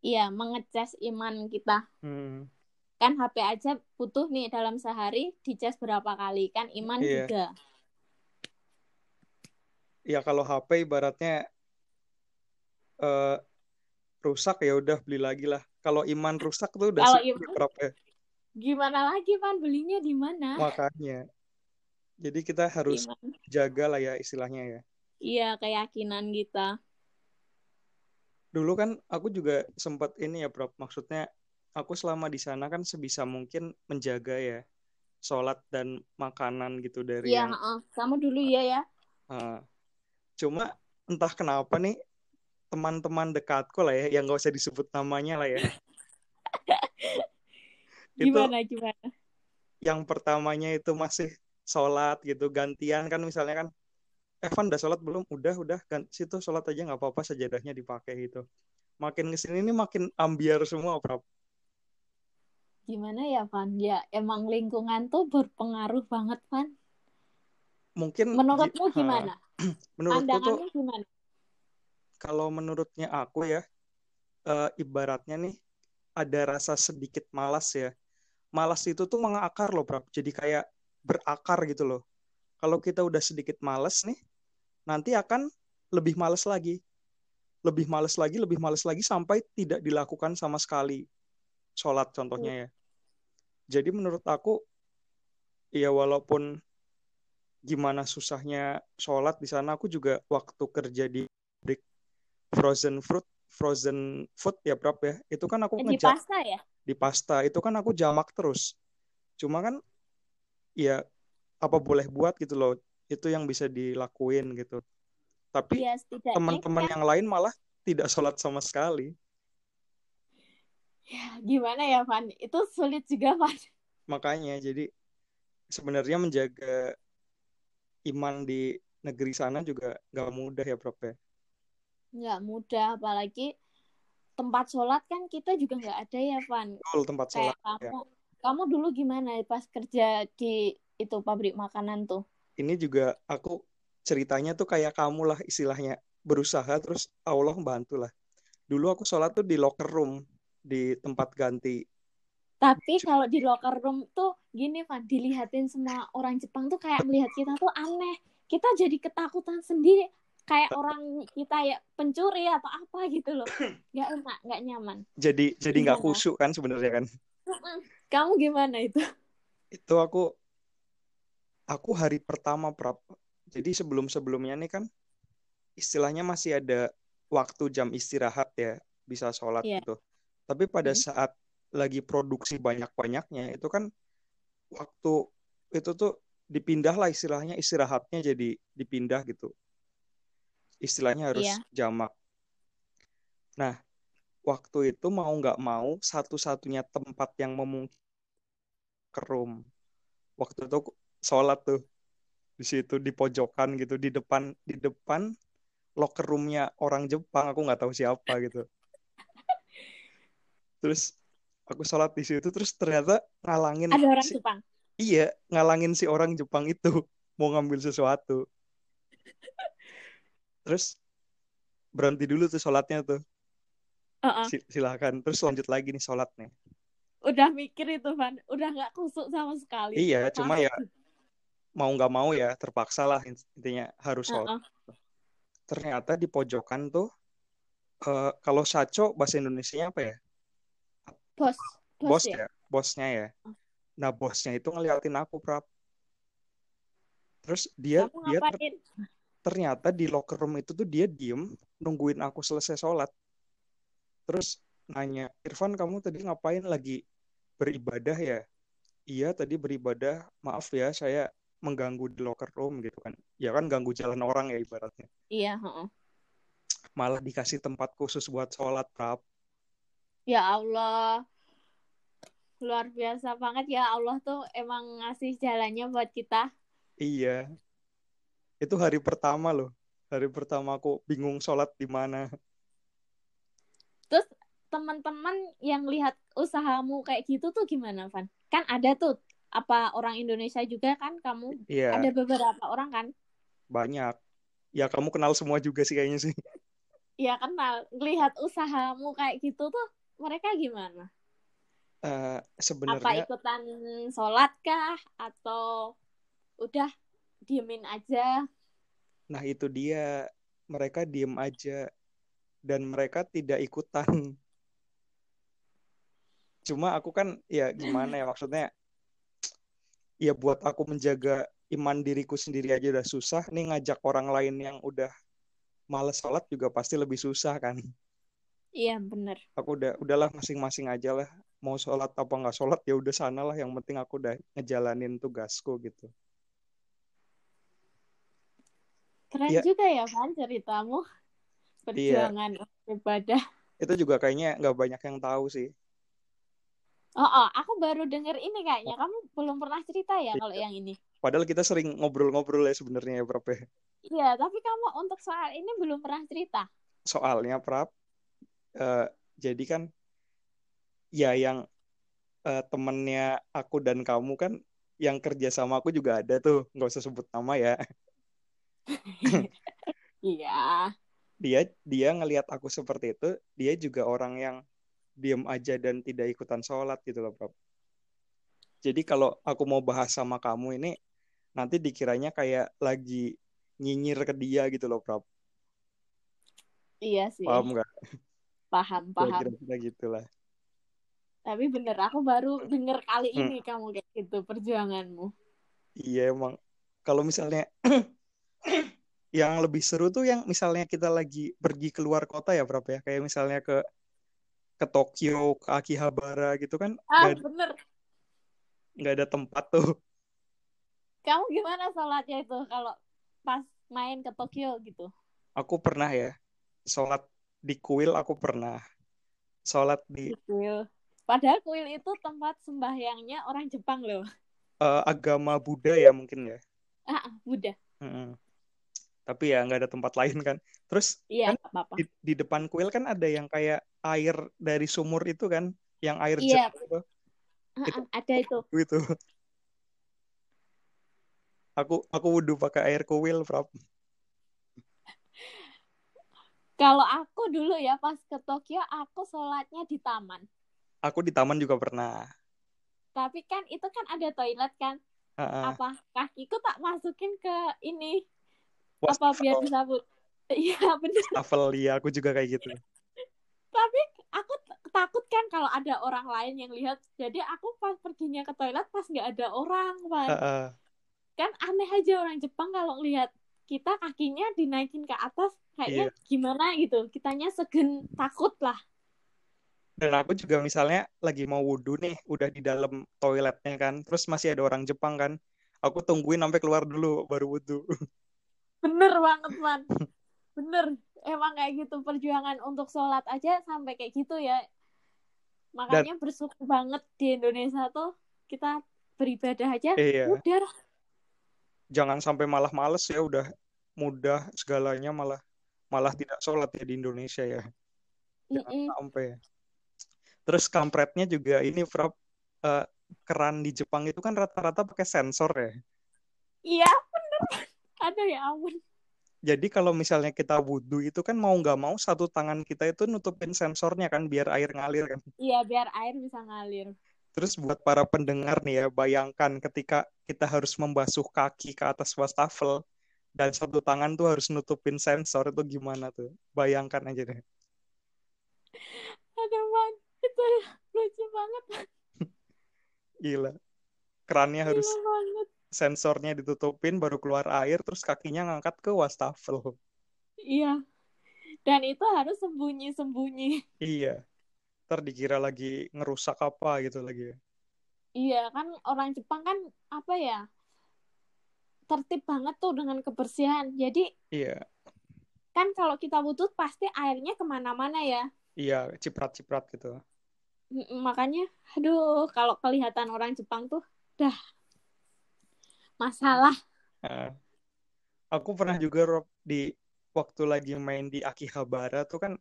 Iya, mengecas iman kita. Hmm. Kan HP aja butuh nih dalam sehari dicas berapa kali kan iman iya. juga. Iya kalau HP ibaratnya uh, rusak ya udah beli lagi lah. Kalau iman rusak tuh udah kalau iman, berapa ya? Gimana lagi pan belinya di mana? Makanya. Jadi kita harus iman. jaga lah ya istilahnya ya. Iya, keyakinan kita. Dulu kan aku juga sempat ini ya, Prof. Maksudnya aku selama di sana kan sebisa mungkin menjaga ya sholat dan makanan gitu dari Iya, yang... uh, kamu dulu ya ya. Uh, cuma entah kenapa nih teman-teman dekatku lah ya, yang gak usah disebut namanya lah ya. gimana itu, gimana? Yang pertamanya itu masih sholat gitu, gantian kan misalnya kan Evan udah sholat belum? Udah, udah. Kan situ sholat aja nggak apa-apa sajadahnya dipakai gitu. Makin ke sini ini makin ambiar semua, Prab. Gimana ya, Van? Ya, emang lingkungan tuh berpengaruh banget, Van. Mungkin menurutmu gimana? menurutku tuh gimana? Kalau menurutnya aku ya, uh, ibaratnya nih ada rasa sedikit malas ya. Malas itu tuh mengakar loh, Prab. Jadi kayak berakar gitu loh. Kalau kita udah sedikit malas nih, nanti akan lebih males lagi. Lebih males lagi, lebih males lagi sampai tidak dilakukan sama sekali. Sholat contohnya ya. Jadi menurut aku, ya walaupun gimana susahnya sholat di sana, aku juga waktu kerja di frozen fruit, frozen food ya berapa ya? Itu kan aku di pasta ya? Di pasta itu kan aku jamak terus. Cuma kan ya apa boleh buat gitu loh itu yang bisa dilakuin gitu tapi ya, teman-teman kan. yang lain malah tidak sholat sama sekali ya gimana ya Van? Itu sulit juga Van. Makanya jadi sebenarnya menjaga iman di negeri sana juga nggak mudah ya Prof ya? Nggak mudah apalagi tempat sholat kan kita juga nggak ada ya Van. Betul, tempat sholat kamu ya. kamu dulu gimana pas kerja di itu pabrik makanan tuh? Ini juga aku ceritanya tuh kayak kamu lah istilahnya berusaha terus Allah bantu lah dulu aku sholat tuh di locker room di tempat ganti. Tapi kalau di locker room tuh gini Van dilihatin semua orang Jepang tuh kayak melihat kita tuh aneh. Kita jadi ketakutan sendiri kayak orang kita ya pencuri atau apa gitu loh. Nggak enak nggak nyaman. Jadi jadi nggak khusyuk kan sebenarnya kan? Kamu gimana itu? Itu aku aku hari pertama prap jadi sebelum sebelumnya nih kan istilahnya masih ada waktu jam istirahat ya bisa sholat yeah. gitu tapi pada hmm. saat lagi produksi banyak banyaknya itu kan waktu itu tuh dipindah lah istilahnya istirahatnya jadi dipindah gitu istilahnya harus yeah. jamak nah waktu itu mau nggak mau satu-satunya tempat yang memungkinkan kerum waktu itu sholat tuh di situ di pojokan gitu di depan di depan locker roomnya orang Jepang aku nggak tahu siapa gitu terus aku sholat di situ terus ternyata ngalangin Ada orang si, Jepang. iya ngalangin si orang Jepang itu mau ngambil sesuatu terus berhenti dulu tuh sholatnya tuh Uh-uh. Si- silakan terus lanjut lagi nih sholatnya Udah mikir itu, Van. Udah nggak kusuk sama sekali. iya cuma ya mau nggak mau ya terpaksa lah intinya harus sholat Uh-uh. ternyata di pojokan tuh eh, kalau saco bahasa Indonesianya apa ya Bos. bos ya? ya bosnya ya. Nah bosnya itu ngeliatin aku prap. Terus dia Kamu dia ter- ternyata di locker room itu tuh dia diem nungguin aku selesai sholat. Terus nanya Irfan kamu tadi ngapain? Lagi beribadah ya? Iya tadi beribadah. Maaf ya saya mengganggu di locker room gitu kan. Ya kan ganggu jalan orang ya ibaratnya. Iya, heeh. malah dikasih tempat khusus buat sholat prap Ya Allah. Luar biasa banget ya Allah tuh emang ngasih jalannya buat kita. iya. Itu hari pertama loh. Hari pertama aku bingung sholat di mana. Terus teman-teman yang lihat usahamu kayak gitu tuh gimana, Van? Kan ada tuh. Apa orang Indonesia juga kan kamu? Iya. Ada beberapa orang kan? Banyak. Ya kamu kenal semua juga sih kayaknya sih. Ya kenal. Lihat usahamu kayak gitu tuh mereka gimana apa sebenarnya ikutan sholat kah atau udah diemin aja Nah, itu dia. Mereka diem aja dan mereka tidak ikutan. Cuma aku kan ya gimana ya maksudnya ya buat aku menjaga iman diriku sendiri aja udah susah, nih ngajak orang lain yang udah males sholat juga pasti lebih susah kan. Iya bener Aku udah udahlah masing-masing aja lah. Mau sholat apa nggak sholat ya udah sana lah. Yang penting aku udah ngejalanin tugasku gitu. keren Iya. juga ya Van ceritamu perjuangan ibadah Itu juga kayaknya nggak banyak yang tahu sih. oh, oh aku baru denger ini kayaknya kamu belum pernah cerita ya Iya. kalau yang ini Padahal kita sering ngobrol-ngobrol ya sebenarnya ya, Prap, ya. iya tapi kamu untuk soal ini belum pernah cerita soalnya Prap eh, jadi kan ya yang eh, temennya aku dan kamu kan yang kerja sama aku juga ada tuh. Nggak usah sebut nama ya. Iya. Dia dia ngelihat aku seperti itu dia juga orang yang diem aja dan tidak ikutan sholat gitu loh Prap jadi kalau aku mau bahas sama kamu ini nanti dikiranya kayak lagi nyinyir ke dia gitu loh Prap iya sih. Paham nggak paham paham kira-kira gitulah Tapi bener, aku baru denger kali Hmm. ini kamu kayak gitu perjuanganmu. Iya emang kalau misalnya yang lebih seru tuh yang misalnya kita lagi pergi keluar kota ya Prap ya kayak misalnya ke ke Tokyo ke Akihabara gitu kan Ah, nggak bener. nggak ada tempat tuh Kamu gimana sholatnya itu kalau pas main ke Tokyo gitu? aku pernah ya sholat di kuil aku pernah sholat di Di kuil. Padahal kuil itu tempat sembahyangnya orang Jepang loh. eh, agama Buddha ya mungkin ya Ah, ah, Buddha. Mm-mm. tapi ya nggak ada tempat lain kan terus Iya, Kan nggak apa-apa. di, di depan kuil kan ada yang kayak air dari sumur itu kan yang air Iya. jernih itu. Ah, itu- ah, ada itu. itu aku aku wudhu pakai air kuil Prap. Kalau aku dulu ya pas ke Tokyo, aku sholatnya di taman. aku di taman juga pernah Tapi kan itu kan ada toilet kan. Ah. Apa kakiku tak masukin ke ini Was- apa biar disabut. Iya bener. wastafel ya aku juga kayak gitu Tapi aku takut kan kalau ada orang lain yang lihat. Jadi aku pas perginya ke toilet pas nggak ada orang, Pan. Ah, ah. Kan aneh aja orang Jepang kalau lihat kita kakinya dinaikin ke atas kayaknya gimana gitu. Kitanya segen takut lah. dan aku juga misalnya lagi mau wudhu nih udah di dalam toiletnya kan terus masih ada orang Jepang kan aku tungguin sampai keluar dulu baru wudhu Bener banget, Man. Bener. Emang kayak gitu perjuangan untuk sholat aja sampai kayak gitu ya. Makanya bersyukur banget di Indonesia tuh kita beribadah aja iya udah jangan sampai malah males ya udah mudah segalanya malah malah tidak sholat ya di Indonesia ya. Jangan Mm-mm. sampai. Terus kampretnya juga ini eh, keran di Jepang itu kan rata-rata pakai sensor ya. Iya, bener. Aduh ya ampun. Jadi kalau misalnya kita wudhu itu kan mau nggak mau satu tangan kita itu nutupin sensornya kan biar air ngalir kan. Iya, biar air bisa ngalir. Terus buat para pendengar nih ya, bayangkan ketika kita harus membasuh kaki ke atas wastafel dan satu tangan tuh harus nutupin sensor itu gimana tuh? Bayangkan aja deh. Aduh, Man. Itu lucu banget. Gila. Kerannya harus Gila banget. sensornya ditutupin baru keluar air terus kakinya ngangkat ke wastafel. Iya. Dan itu harus sembunyi-sembunyi. Iya. Ntar dikira lagi ngerusak apa gitu lagi. Iya, kan orang Jepang kan apa ya? Tertib banget tuh dengan kebersihan. Jadi Iya. kan kalau kita wudhu pasti airnya ke mana-mana ya. Iya, ciprat-ciprat gitu. Makanya, aduh, kalau kelihatan orang Jepang tuh, dah masalah. Aku pernah juga Rob, di waktu lagi main di Akihabara tuh kan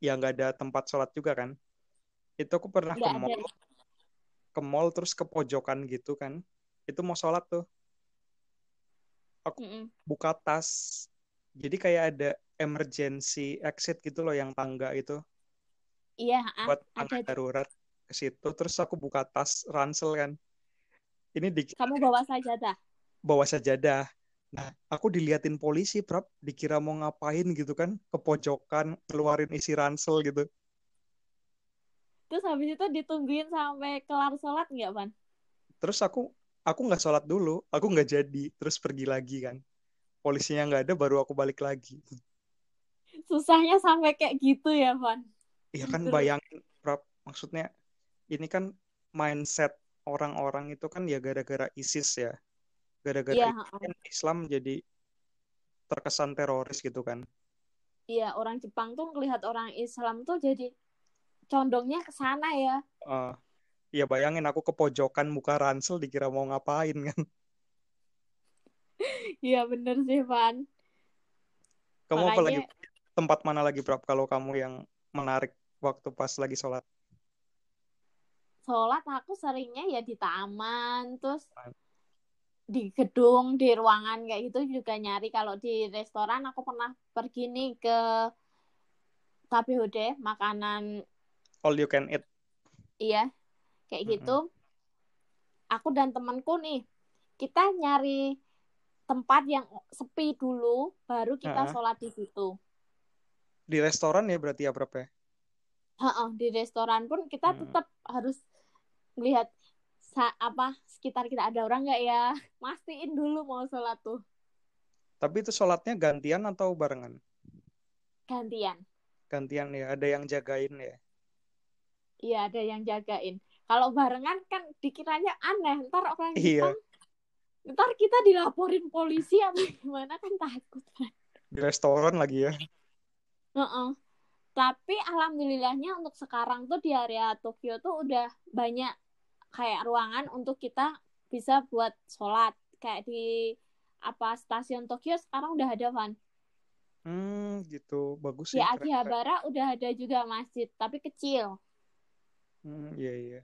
ya nggak ada tempat sholat juga kan. Itu aku pernah ke Nggak ada. mall, ke mall terus ke pojokan gitu kan. Itu mau sholat tuh, Mm-mm. buka tas. Jadi kayak ada emergency exit gitu loh yang tangga itu Iya, buat ada. tangga darurat ke situ. Terus aku buka tas ransel kan. Ini di Kamu bawa sajadah. bawa sajadah. Nah, aku diliatin polisi, Prap, dikira mau ngapain gitu kan, ke pojokan, keluarin isi ransel gitu. Terus habis itu ditungguin sampai kelar sholat nggak, Van? Terus aku aku nggak sholat dulu, aku nggak jadi, terus pergi lagi kan. Polisinya nggak ada, baru aku balik lagi. Susahnya sampai kayak gitu ya, Van? Iya kan bayangin, Prap, maksudnya ini kan mindset orang-orang itu kan ya gara-gara ISIS ya. Gara-gara kan Islam jadi terkesan teroris gitu kan. Iya, orang Jepang tuh ngelihat orang Islam tuh jadi condongnya ke sana ya. Eh, ya bayangin aku ke pojokan buka ransel dikira mau ngapain kan. Iya, bener sih, Van. Kamu apa lagi? Makanya Tempat mana lagi, Prap, kalau kamu yang menarik waktu pas lagi sholat? sholat aku seringnya ya di taman, terus di gedung, di ruangan kayak gitu juga nyari. Kalau di restoran aku pernah pergi nih ke KBHD, makanan All you can eat. iya, kayak Mm-mm. gitu. Aku dan temanku nih, kita nyari tempat yang sepi dulu, baru kita Heeh. sholat di situ. Di restoran ya berarti ya, Prap ya? Heeh, di restoran pun kita Hmm. tetap harus lihat sa- apa sekitar kita ada orang nggak ya mastiin dulu mau sholat tuh Tapi itu sholatnya gantian atau barengan? gantian Gantian ya, ada yang jagain ya. iya ada yang jagain kalau barengan kan dikiranya aneh ntar orang Iya. Jepang ntar kita dilaporin polisi atau gimana kan takut kan Di restoran lagi ya. Heeh. tapi alhamdulillahnya untuk sekarang tuh di area Tokyo tuh udah banyak kayak ruangan untuk kita bisa buat sholat kayak di apa stasiun Tokyo sekarang udah ada Van Hmm, gitu. Bagus di sih. keren, keren. Akihabara udah ada juga masjid tapi kecil Hmm, iya, iya.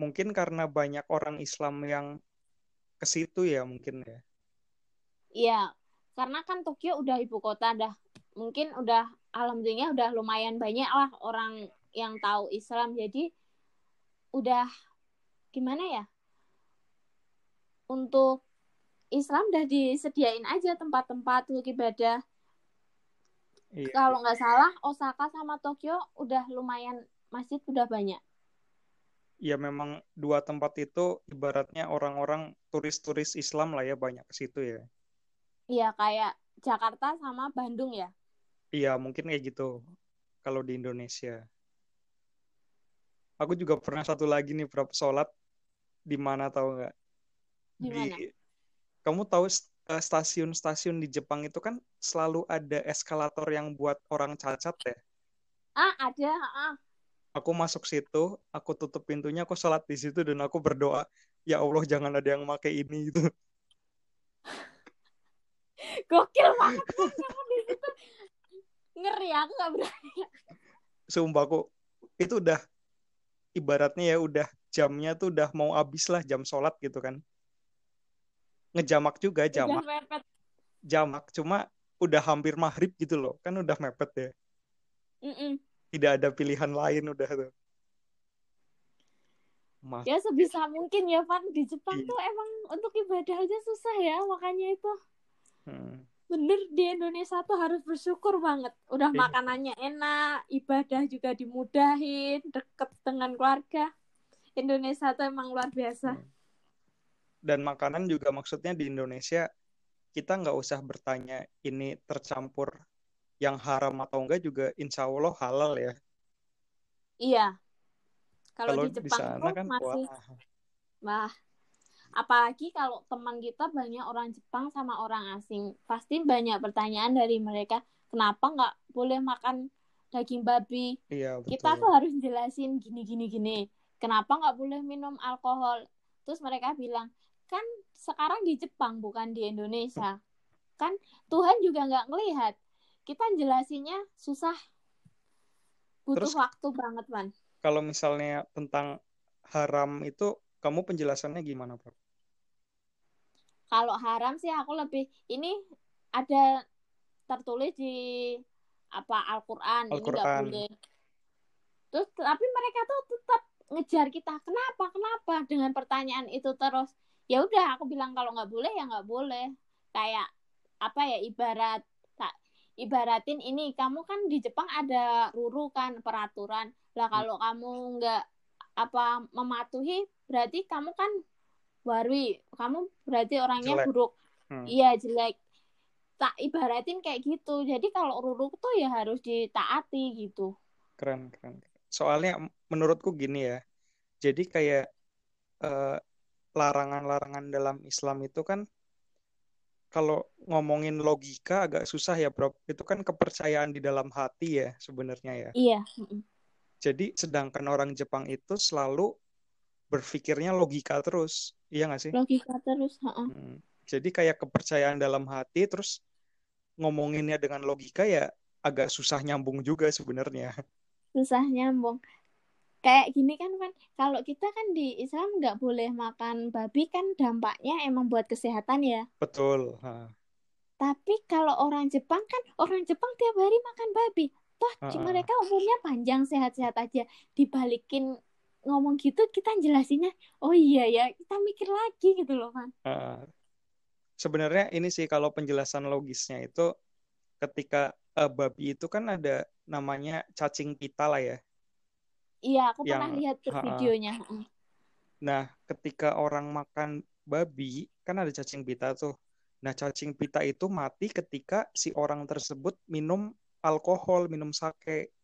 Mungkin karena banyak orang Islam yang ke situ ya mungkin ya. iya karena kan Tokyo udah ibu kota dah mungkin udah alhamdulillah udah lumayan banyak lah orang yang tahu Islam jadi udah gimana ya untuk Islam udah disediain aja tempat-tempat untuk ibadah Iya. kalau nggak salah Osaka sama Tokyo udah lumayan masjid udah banyak Ya memang dua tempat itu ibaratnya orang-orang turis-turis Islam lah ya banyak ke situ ya. iya kayak Jakarta sama Bandung ya Iya, mungkin kayak gitu kalau di Indonesia. Aku juga pernah satu lagi nih berapa sholat di mana tahu nggak? Di mana? kamu tahu eh, stasiun-stasiun di Jepang itu kan selalu ada eskalator yang buat orang cacat ya. ah ada ah Aku masuk situ, aku tutup pintunya, aku sholat di situ dan aku berdoa, ya Allah jangan ada yang pakai ini gitu. gokil banget di situ. Ngeri aku nggak berani. Sumpah kok itu udah ibaratnya ya udah jamnya tuh udah mau habis lah jam sholat gitu kan. Ngejamak juga jamak. jamak cuma udah hampir maghrib gitu loh kan udah mepet ya. Mm-mm. Tidak ada pilihan lain udah tuh Mas, ya sebisa mungkin ya Van di Jepang Iya. tuh emang untuk ibadah aja susah ya makanya itu hmm. bener di Indonesia tuh harus bersyukur banget udah Iya. makanannya enak ibadah juga dimudahin deket dengan keluarga Indonesia tuh emang luar biasa Hmm. dan makanan juga maksudnya di Indonesia kita nggak usah bertanya ini tercampur yang haram atau enggak juga insya Allah halal ya iya kalau di di Jepang sana tuh kan masih wah Wah, apalagi kalau teman kita banyak orang Jepang sama orang asing, pasti banyak pertanyaan dari mereka, kenapa nggak boleh makan daging babi? iya Kita betul tuh harus jelasin gini gini gini. Kenapa nggak boleh minum alkohol? Terus mereka bilang, kan sekarang di Jepang bukan di Indonesia. Kan Tuhan juga nggak ngelihat. Kita jelasinnya susah. Butuh Terus- waktu banget, Man. kalau misalnya tentang haram itu kamu penjelasannya gimana Bro? Kalau haram sih aku lebih ini ada tertulis di apa Al-Qur'an ini nggak Al-Qur'an. boleh. Terus tapi mereka tuh tetap ngejar kita. Kenapa? Kenapa? Dengan pertanyaan itu terus. Ya udah aku bilang kalau nggak boleh ya nggak boleh. Kayak apa ya ibarat ibaratin ini kamu kan di Jepang ada ruru kan peraturan. Lah kalau kamu nggak apa mematuhi berarti kamu kan warwi. Kamu berarti orangnya Jelek. buruk. Hmm. Iya jelek. Tak ibaratin kayak gitu. Jadi kalau ruru tuh ya harus ditaati gitu. Keren, keren. Soalnya menurutku gini ya. Jadi kayak eh, larangan-larangan dalam Islam itu kan kalau ngomongin logika agak susah ya, Bro. Itu kan kepercayaan di dalam hati ya sebenarnya ya. Iya. Jadi sedangkan orang Jepang itu selalu berpikirnya logika terus. Iya nggak sih? Logika terus. heeh. Hmm. Jadi kayak kepercayaan dalam hati terus ngomonginnya dengan logika ya agak susah nyambung juga sebenarnya. Susah nyambung. Kayak gini kan kan kalau kita kan di Islam nggak boleh makan babi kan dampaknya emang buat kesehatan ya. Betul. Ha. Tapi kalau orang Jepang kan orang Jepang tiap hari makan babi. Toh Ha-ha. mereka umurnya panjang sehat-sehat aja. Dibalikin ngomong gitu kita jelasinnya oh iya ya kita mikir lagi gitu loh kan. Ha. Sebenarnya ini sih kalau penjelasan logisnya itu ketika eh, babi itu kan ada namanya cacing pita lah ya. Iya aku pernah Yang- lihat tuh ha-ha. videonya. Nah, ketika orang makan babi kan ada cacing pita tuh. Nah, cacing pita itu mati ketika si orang tersebut minum alkohol, minum sake.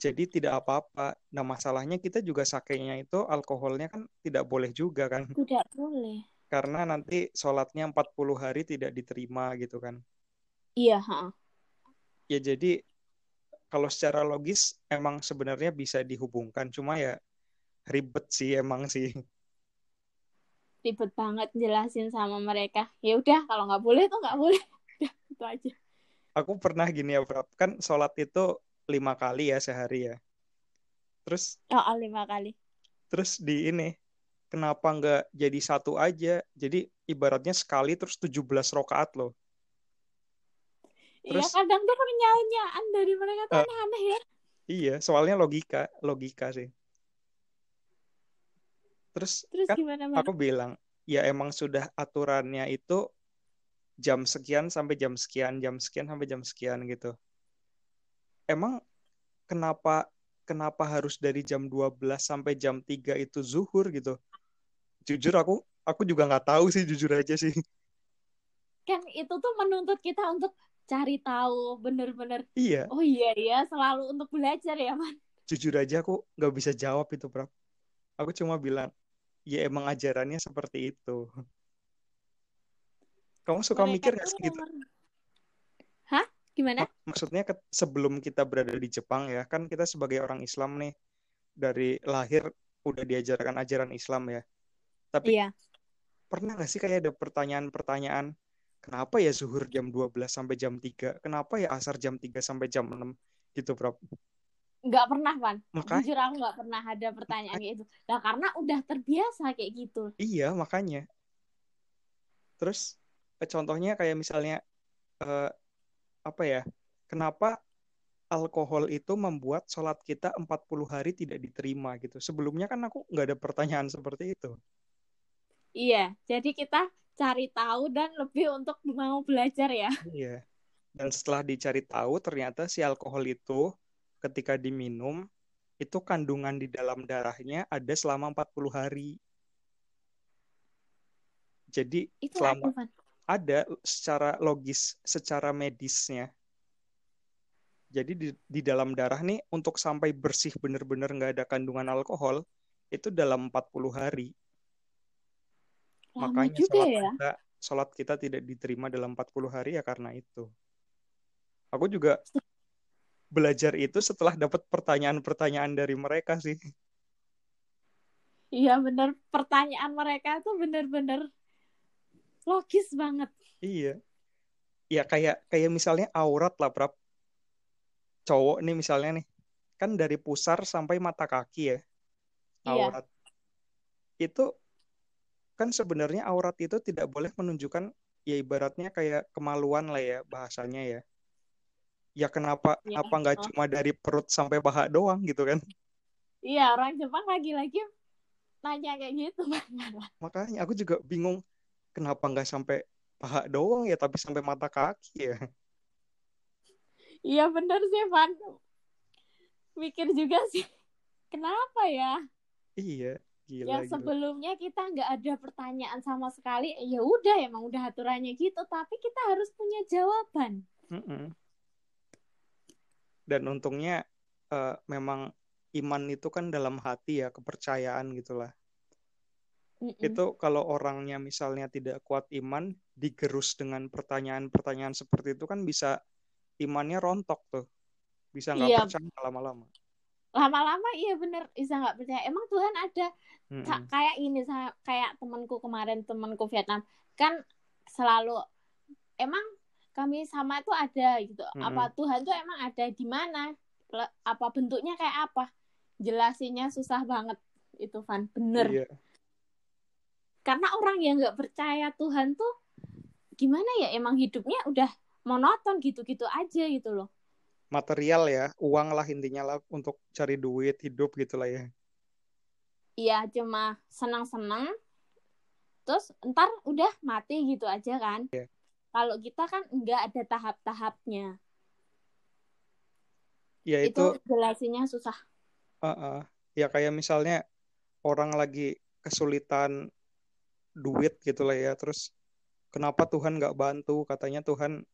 Jadi tidak apa-apa. Nah, masalahnya kita juga sakenya itu alkoholnya kan tidak boleh juga kan. Tidak boleh. Karena nanti sholatnya 40 hari tidak diterima gitu kan. Iya, heeh. Ya jadi kalau secara logis emang sebenarnya bisa dihubungkan. Cuma ya ribet sih emang sih. ribet banget jelasin sama mereka. Ya udah kalau nggak boleh tuh nggak boleh. Udah itu aja. Aku pernah gini ya, Prab. Kan sholat itu lima kali ya sehari ya. Terus Oh, lima kali. terus di ini kenapa nggak jadi satu aja? Jadi ibaratnya sekali terus 17 rokaat loh. Iya Terus- kadang tuh pernyaan dari mereka tuh Eh. aneh-aneh ya. Iya, soalnya logika, logika sih. Terus Terus kan gimana Bang? aku bilang, ya emang sudah aturannya itu jam sekian sampai jam sekian, jam sekian sampai jam sekian gitu. Emang kenapa kenapa harus dari jam 12 sampai jam 3 itu zuhur gitu? Jujur aku aku juga nggak tahu sih jujur aja sih. Kan itu tuh menuntut kita untuk cari tahu bener-bener. Iya, Oh iya ya selalu untuk belajar ya man. jujur aja aku nggak bisa jawab itu, Prab. Aku cuma bilang, ya emang ajarannya seperti itu. Kamu suka Mereka mikir nggak gitu? nomor- Hah? Gimana? Mak- maksudnya ke- sebelum kita berada di Jepang ya, kan kita sebagai orang Islam nih dari lahir udah diajarkan ajaran Islam ya. Tapi Iya. pernah nggak sih kayak ada pertanyaan-pertanyaan kenapa ya zuhur jam 12 sampai jam 3 kenapa ya asar jam 3 sampai jam 6 gitu Prab nggak pernah Van Makanya- jujur aku nggak pernah ada pertanyaan kayak itu nah karena udah terbiasa kayak gitu Iya, makanya. Terus eh, contohnya kayak misalnya eh, apa ya? Kenapa alkohol itu membuat sholat kita 40 hari tidak diterima gitu. Sebelumnya kan aku nggak ada pertanyaan seperti itu. iya jadi kita cari tahu dan lebih untuk mau belajar ya Iya. Dan setelah dicari tahu ternyata si alkohol itu ketika diminum itu kandungan di dalam darahnya ada selama 40 hari. Jadi itu selama ada Van ada secara logis, secara medisnya. Jadi di, di dalam darah nih untuk sampai bersih benar-benar nggak ada kandungan alkohol itu dalam 40 hari. Makanya juga sholat ya kita, sholat kita tidak diterima dalam 40 hari ya karena itu. Aku juga belajar itu setelah dapat pertanyaan-pertanyaan dari mereka sih. iya bener pertanyaan mereka tuh bener-bener logis banget Iya. Ya kayak kayak misalnya aurat lah, Prab. Cowok nih misalnya nih. Kan dari pusar sampai mata kaki ya. Iya. Aurat. Itu kan sebenarnya aurat itu tidak boleh menunjukkan ya ibaratnya kayak kemaluan lah ya bahasanya ya. Ya kenapa Iya. apa nggak Oh. cuma dari perut sampai paha doang gitu kan? iya orang Jepang lagi-lagi nanya kayak gitu Makanya aku juga bingung kenapa nggak sampai paha doang ya tapi sampai mata kaki ya. iya bener sih Van mikir juga sih kenapa ya Iya, gila yang gila. sebelumnya kita nggak ada pertanyaan sama sekali ya udah emang udah aturannya gitu tapi kita harus punya jawaban Mm-mm. Dan untungnya eh, memang iman itu kan dalam hati ya, kepercayaan gitulah. Mm-mm. Itu kalau orangnya misalnya tidak kuat iman, digerus dengan pertanyaan-pertanyaan seperti itu kan bisa imannya rontok tuh. Bisa nggak Iya. percaya lama-lama. Lama-lama iya bener bisa nggak percaya. Emang Tuhan ada Mm-mm. Ka- kayak ini saya kayak temanku kemarin temanku Vietnam. Kan selalu emang kami sama itu ada gitu. Mm-mm. apa Tuhan tuh emang ada di mana? Apa bentuknya kayak apa? Jelasinnya susah banget itu Van. Bener. Iya. karena orang yang nggak percaya Tuhan tuh gimana ya? Emang hidupnya udah monoton gitu-gitu aja gitu loh Material ya, uang lah intinya lah untuk cari duit, hidup gitulah ya. Iya cuma senang-senang terus ntar udah mati gitu aja kan Iya. kalau kita kan nggak ada tahap-tahapnya Ya itu itu jelasinnya susah Uh-uh. Ya kayak misalnya orang lagi kesulitan duit gitu lah ya, terus kenapa Tuhan nggak bantu? Katanya Tuhan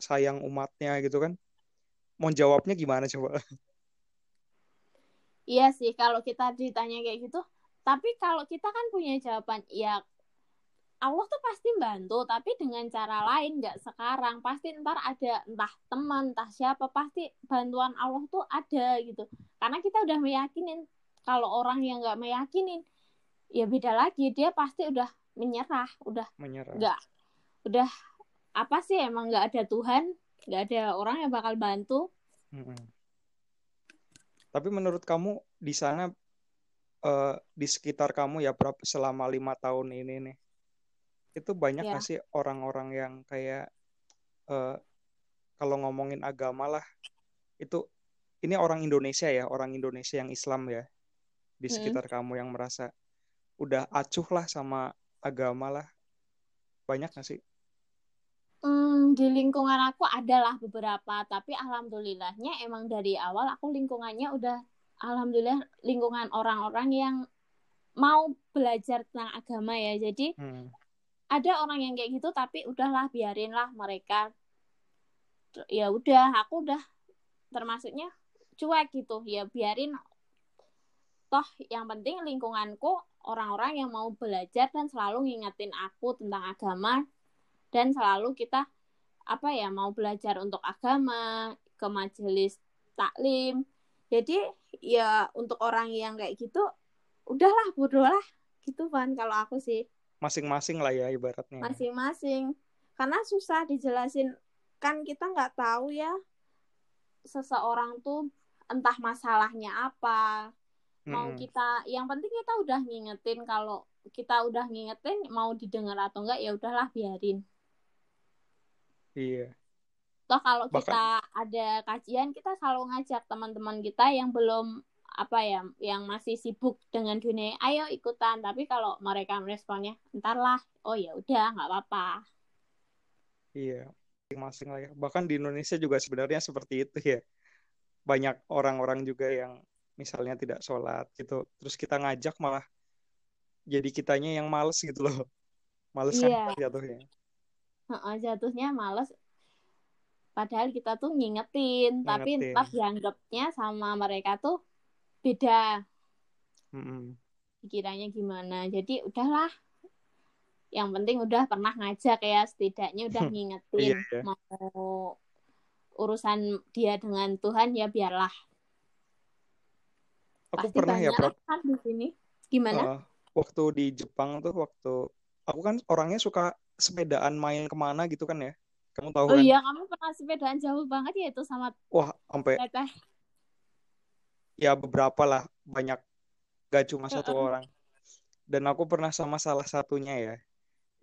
sayang umatnya gitu kan. Mau jawabnya gimana coba? iya sih kalau kita ditanya kayak gitu tapi kalau kita kan punya jawaban ya Allah tuh pasti bantu tapi dengan cara lain nggak sekarang pasti ntar ada entah teman entah siapa pasti bantuan Allah tuh ada gitu karena kita udah meyakinin kalau orang yang nggak meyakinin ya beda lagi dia pasti udah menyerah udah Menyerah. nggak udah apa sih emang nggak ada Tuhan nggak ada orang yang bakal bantu. Tapi menurut kamu di sana eh, di sekitar kamu ya Prab, selama lima tahun ini nih, itu banyak Ya. nggak sih orang-orang yang kayak eh, kalau ngomongin agama lah, itu ini orang Indonesia ya, orang Indonesia yang Islam ya, di Hmm. sekitar kamu yang merasa udah acuh lah sama agama lah, banyak nggak sih? Di lingkungan aku adalah beberapa, tapi alhamdulillahnya emang dari awal aku lingkungannya udah alhamdulillah lingkungan orang-orang yang mau belajar tentang agama ya. Jadi Hmm. ada orang yang kayak gitu tapi udahlah biarinlah mereka. Ya udah, aku udah termasuknya cuek gitu. Ya biarin toh yang penting lingkunganku orang-orang yang mau belajar dan selalu ngingetin aku tentang agama dan selalu kita apa ya mau belajar untuk agama ke majelis taklim. Jadi ya untuk orang yang kayak gitu udahlah bodoh lah gitu kan kalau aku sih. Masing-masing lah ya ibaratnya. masing-masing. Karena susah dijelasin. Kan kita nggak tahu ya seseorang tuh entah masalahnya apa. Mau kita yang penting kita udah ngingetin. Kalau kita udah ngingetin mau didengar atau enggak ya udahlah biarin Iya. toh kalau Bahkan- kita ada kajian kita selalu ngajak teman-teman kita yang belum apa ya yang masih sibuk dengan dunia ayo ikutan tapi kalau mereka meresponnya ntar lah oh ya udah nggak apa-apa Iya, masing-masing lah ya. Bahkan di Indonesia juga sebenarnya seperti itu ya. Banyak orang-orang juga yang misalnya tidak sholat gitu. Terus kita ngajak malah jadi kitanya yang males gitu loh. Males kan Iya. jatuhnya. Heeh, jatuhnya males. Padahal kita tuh ngingetin tapi Ngingetin. entah dianggapnya sama mereka tuh beda. Mm-mm. pikirannya gimana. Jadi udahlah. Yang penting udah pernah ngajak ya setidaknya udah ngingetin Iya, iya. mau urusan dia dengan Tuhan ya biarlah. Aku pasti pernah ya, kan di sini. Gimana? Eh, waktu di Jepang tuh waktu aku kan orangnya suka sepedaan main ke mana gitu kan ya. Kamu tahu oh kan? iya kamu pernah sepedaan jauh banget ya itu sama Wah, sampai teteh ya beberapa lah, banyak gak cuma satu Heeh. orang. Dan aku pernah sama salah satunya ya.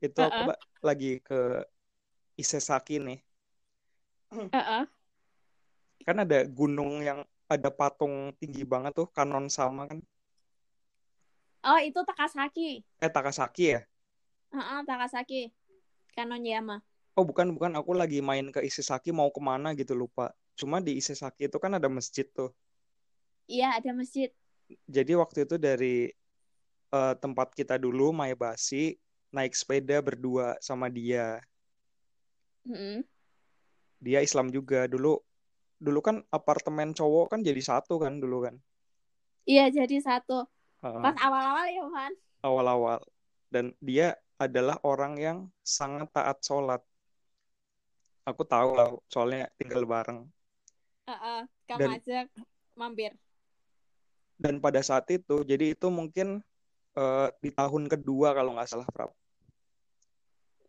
Itu aku Heeh. la- lagi ke Isesaki nih. Heeh. Kan ada gunung yang ada patung tinggi banget tuh, Kanon sama kan. oh itu Takasaki Eh, Takasaki ya? Heeh, Takasaki Kanonyama Oh, bukan, bukan. Aku lagi main ke Isesaki mau ke mana gitu lupa. Cuma di Isesaki itu kan ada masjid tuh. iya ada masjid Jadi waktu itu dari eh, tempat kita dulu, Maebashi, naik sepeda berdua sama dia. Mm-mm. Dia Islam juga. Dulu dulu kan apartemen cowok kan jadi satu kan dulu kan. iya jadi satu Heeh, pas awal-awal ya Van awal-awal. Dan dia adalah orang yang sangat taat sholat. Aku tahu lah, soalnya tinggal bareng. Heeh, kamu Dan- ajak mampir Dan pada saat itu, jadi itu mungkin eh, di tahun kedua kalau nggak salah, Prab.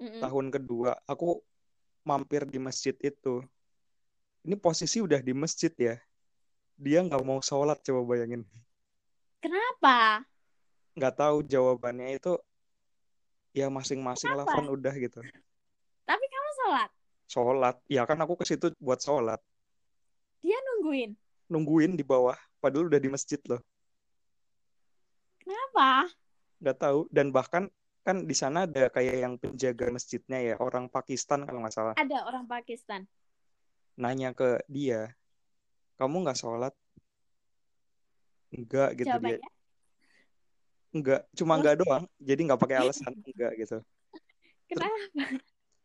Mm-mm. Tahun kedua, aku mampir di masjid itu. Ini posisi udah di masjid ya. Dia nggak mau sholat, coba bayangin. kenapa Nggak tahu jawabannya itu, ya masing-masing lah? Van, udah gitu. tapi kamu sholat Sholat, ya kan aku ke situ buat sholat. dia nungguin Nungguin di bawah, padahal udah di masjid loh. kenapa Nggak tahu. Dan bahkan kan di sana ada kayak yang penjaga masjidnya ya, orang Pakistan kalau nggak salah. ada orang Pakistan Nanya ke dia, kamu nggak sholat? Enggak gitu dia. Enggak, cuma enggak doang. Jadi nggak pakai alasan enggak gitu. kenapa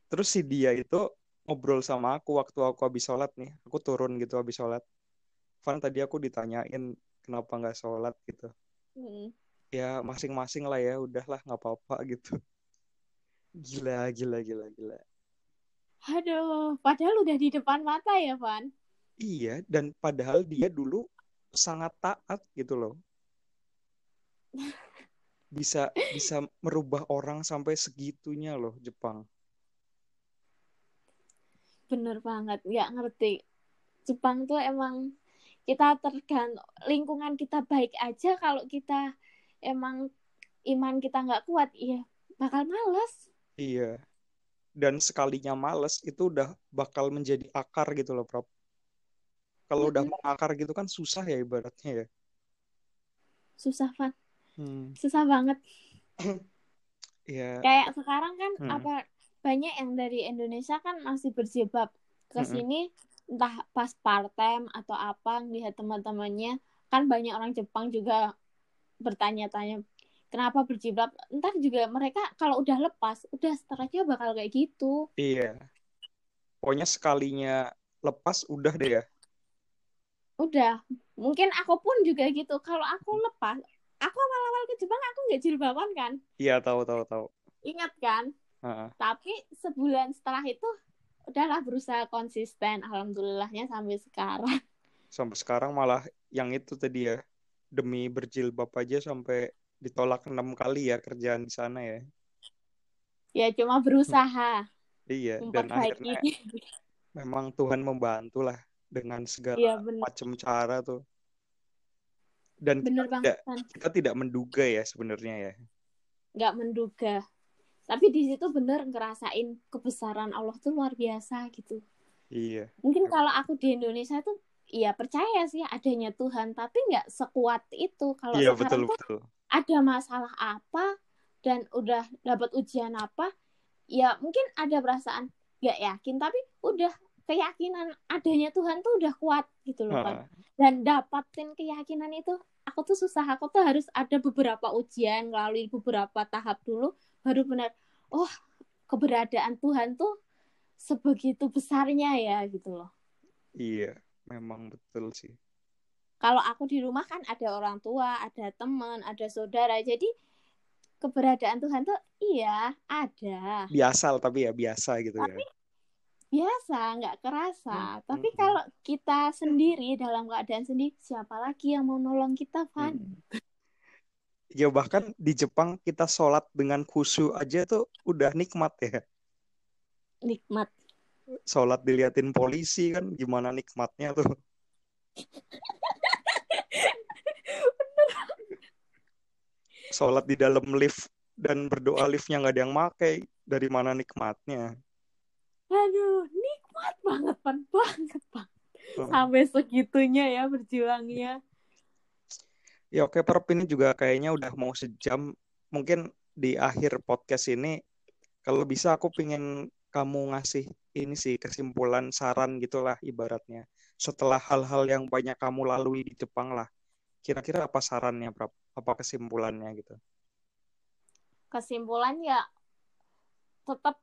Terus si dia itu ngobrol sama aku waktu aku habis sholat nih. Aku turun gitu habis sholat. Van tadi aku ditanyain kenapa nggak sholat gitu. Mm. Ya masing-masing lah ya, udahlah nggak apa-apa gitu. Gila, gila, gila, gila. aduh padahal udah di depan mata ya Van Iya, dan padahal dia dulu sangat taat gitu loh. Bisa bisa merubah orang sampai segitunya loh Jepang. bener banget nggak ngerti Jepang tuh emang kita tergantung lingkungan kita baik aja kalau kita emang iman kita nggak kuat ya bakal males Iya. Dan sekalinya males itu udah bakal menjadi akar gitu loh, Prof. Kalau udah mengakar gitu kan susah ya ibaratnya ya. susah Van Hmm. susah banget Ya, kayak sekarang kan Hmm. apa banyak yang dari Indonesia kan masih berjilbab ke sini entah pas part time atau apa lihat teman-temannya kan banyak orang Jepang juga bertanya-tanya kenapa berjilbab entar juga mereka kalau udah lepas udah setelahnya bakal kayak gitu iya. Pokoknya sekalinya lepas udah deh ya. udah mungkin aku pun juga gitu kalau aku lepas aku awal-awal ke Jepang aku nggak jilbaban kan Iya, tahu tahu tahu. ingat kan Heeh. tapi sebulan setelah itu udahlah berusaha konsisten alhamdulillahnya sampai sekarang Sampai sekarang malah yang itu tadi ya. Demi berjilbab aja sampai ditolak enam kali ya kerjaan di sana ya. ya cuma berusaha Iya, dan akhirnya memang Tuhan membantu lah dengan segala bener, macam cara tuh. Dan kita bener tidak banget kan. kita tidak menduga ya sebenarnya ya. Nggak menduga. Tapi di situ bener ngerasain kebesaran Allah tuh luar biasa gitu. Iya, Mungkin kalau aku di Indonesia tuh ya percaya sih adanya Tuhan, tapi nggak sekuat itu. Kalau iya sekarang betul tuh betul. ada masalah apa dan udah dapat ujian apa, ya mungkin ada perasaan nggak yakin, tapi udah keyakinan adanya Tuhan tuh udah kuat gitu loh kan. Dan dapatin keyakinan itu, aku tuh susah, aku tuh harus ada beberapa ujian, melalui beberapa tahap dulu, baru benar, oh keberadaan Tuhan tuh sebegitu besarnya ya gitu loh. iya, memang betul sih. Kalau aku di rumah kan ada orang tua, ada teman, ada saudara, jadi keberadaan Tuhan tuh iya ada. Biasa tapi ya biasa gitu ya. Biasa, nggak kerasa. Hmm, Tapi hmm. kalau kita sendiri dalam keadaan sendiri, siapa lagi yang mau nolong kita, Van? Hmm. Ya bahkan di Jepang kita sholat dengan khusyuk aja tuh udah nikmat ya. Nikmat. Sholat diliatin polisi kan gimana nikmatnya tuh. Sholat di dalam lift dan berdoa liftnya nggak ada yang pakai. Dari mana nikmatnya? Aduh, nikmat banget, Van. Banget. Hmm. Sampai segitunya ya berjuangnya. Ya oke, Perp ini juga kayaknya udah mau sejam. Mungkin di akhir podcast ini, kalau bisa aku pengen kamu ngasih ini sih kesimpulan saran gitulah ibaratnya. Setelah hal-hal yang banyak kamu lalui di Jepang lah. Kira-kira apa sarannya, Prap? Apa kesimpulannya gitu? Kesimpulan ya tetap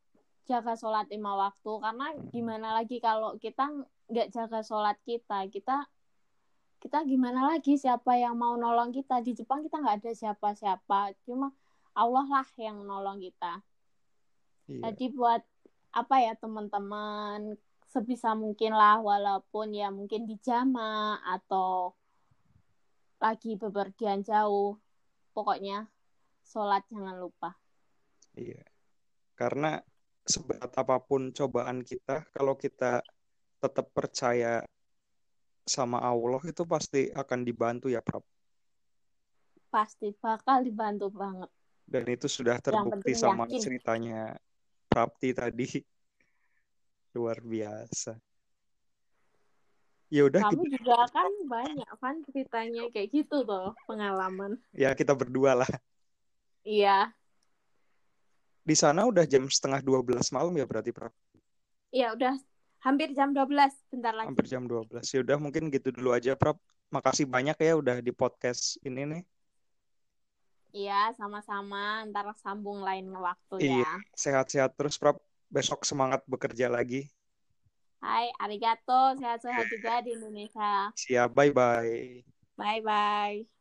jaga sholat lima waktu. Karena gimana lagi kalau kita nggak jaga sholat kita? Kita kita gimana lagi siapa yang mau nolong kita? Di Jepang kita nggak ada siapa-siapa. Cuma Allah lah yang nolong kita. Iya. jadi buat apa ya teman-teman? Sebisa mungkin lah walaupun ya mungkin di jama atau lagi bepergian jauh. Pokoknya sholat jangan lupa. Iya. Karena seberat apa pun cobaan kita, kalau kita tetap percaya sama Allah itu pasti akan dibantu ya, Prap. pasti bakal dibantu banget Dan itu sudah terbukti sama yakin. ceritanya Prapti tadi. Luar biasa. Ya udah kamu kita, juga kan banyak kan ceritanya kayak gitu tuh pengalaman ya kita berdua lah. iya Di sana udah jam setengah 12 malam ya berarti Prap. iya udah hampir jam 12 bentar lagi Hampir jam 12. Ya udah mungkin gitu dulu aja Prap. Makasih banyak ya udah di podcast ini nih. iya sama-sama ntar sambung lain waktu Iya. ya Sehat-sehat terus Prap. Besok semangat bekerja lagi. Hai arigato sehat-sehat juga di Indonesia Siap, bye-bye. bye bye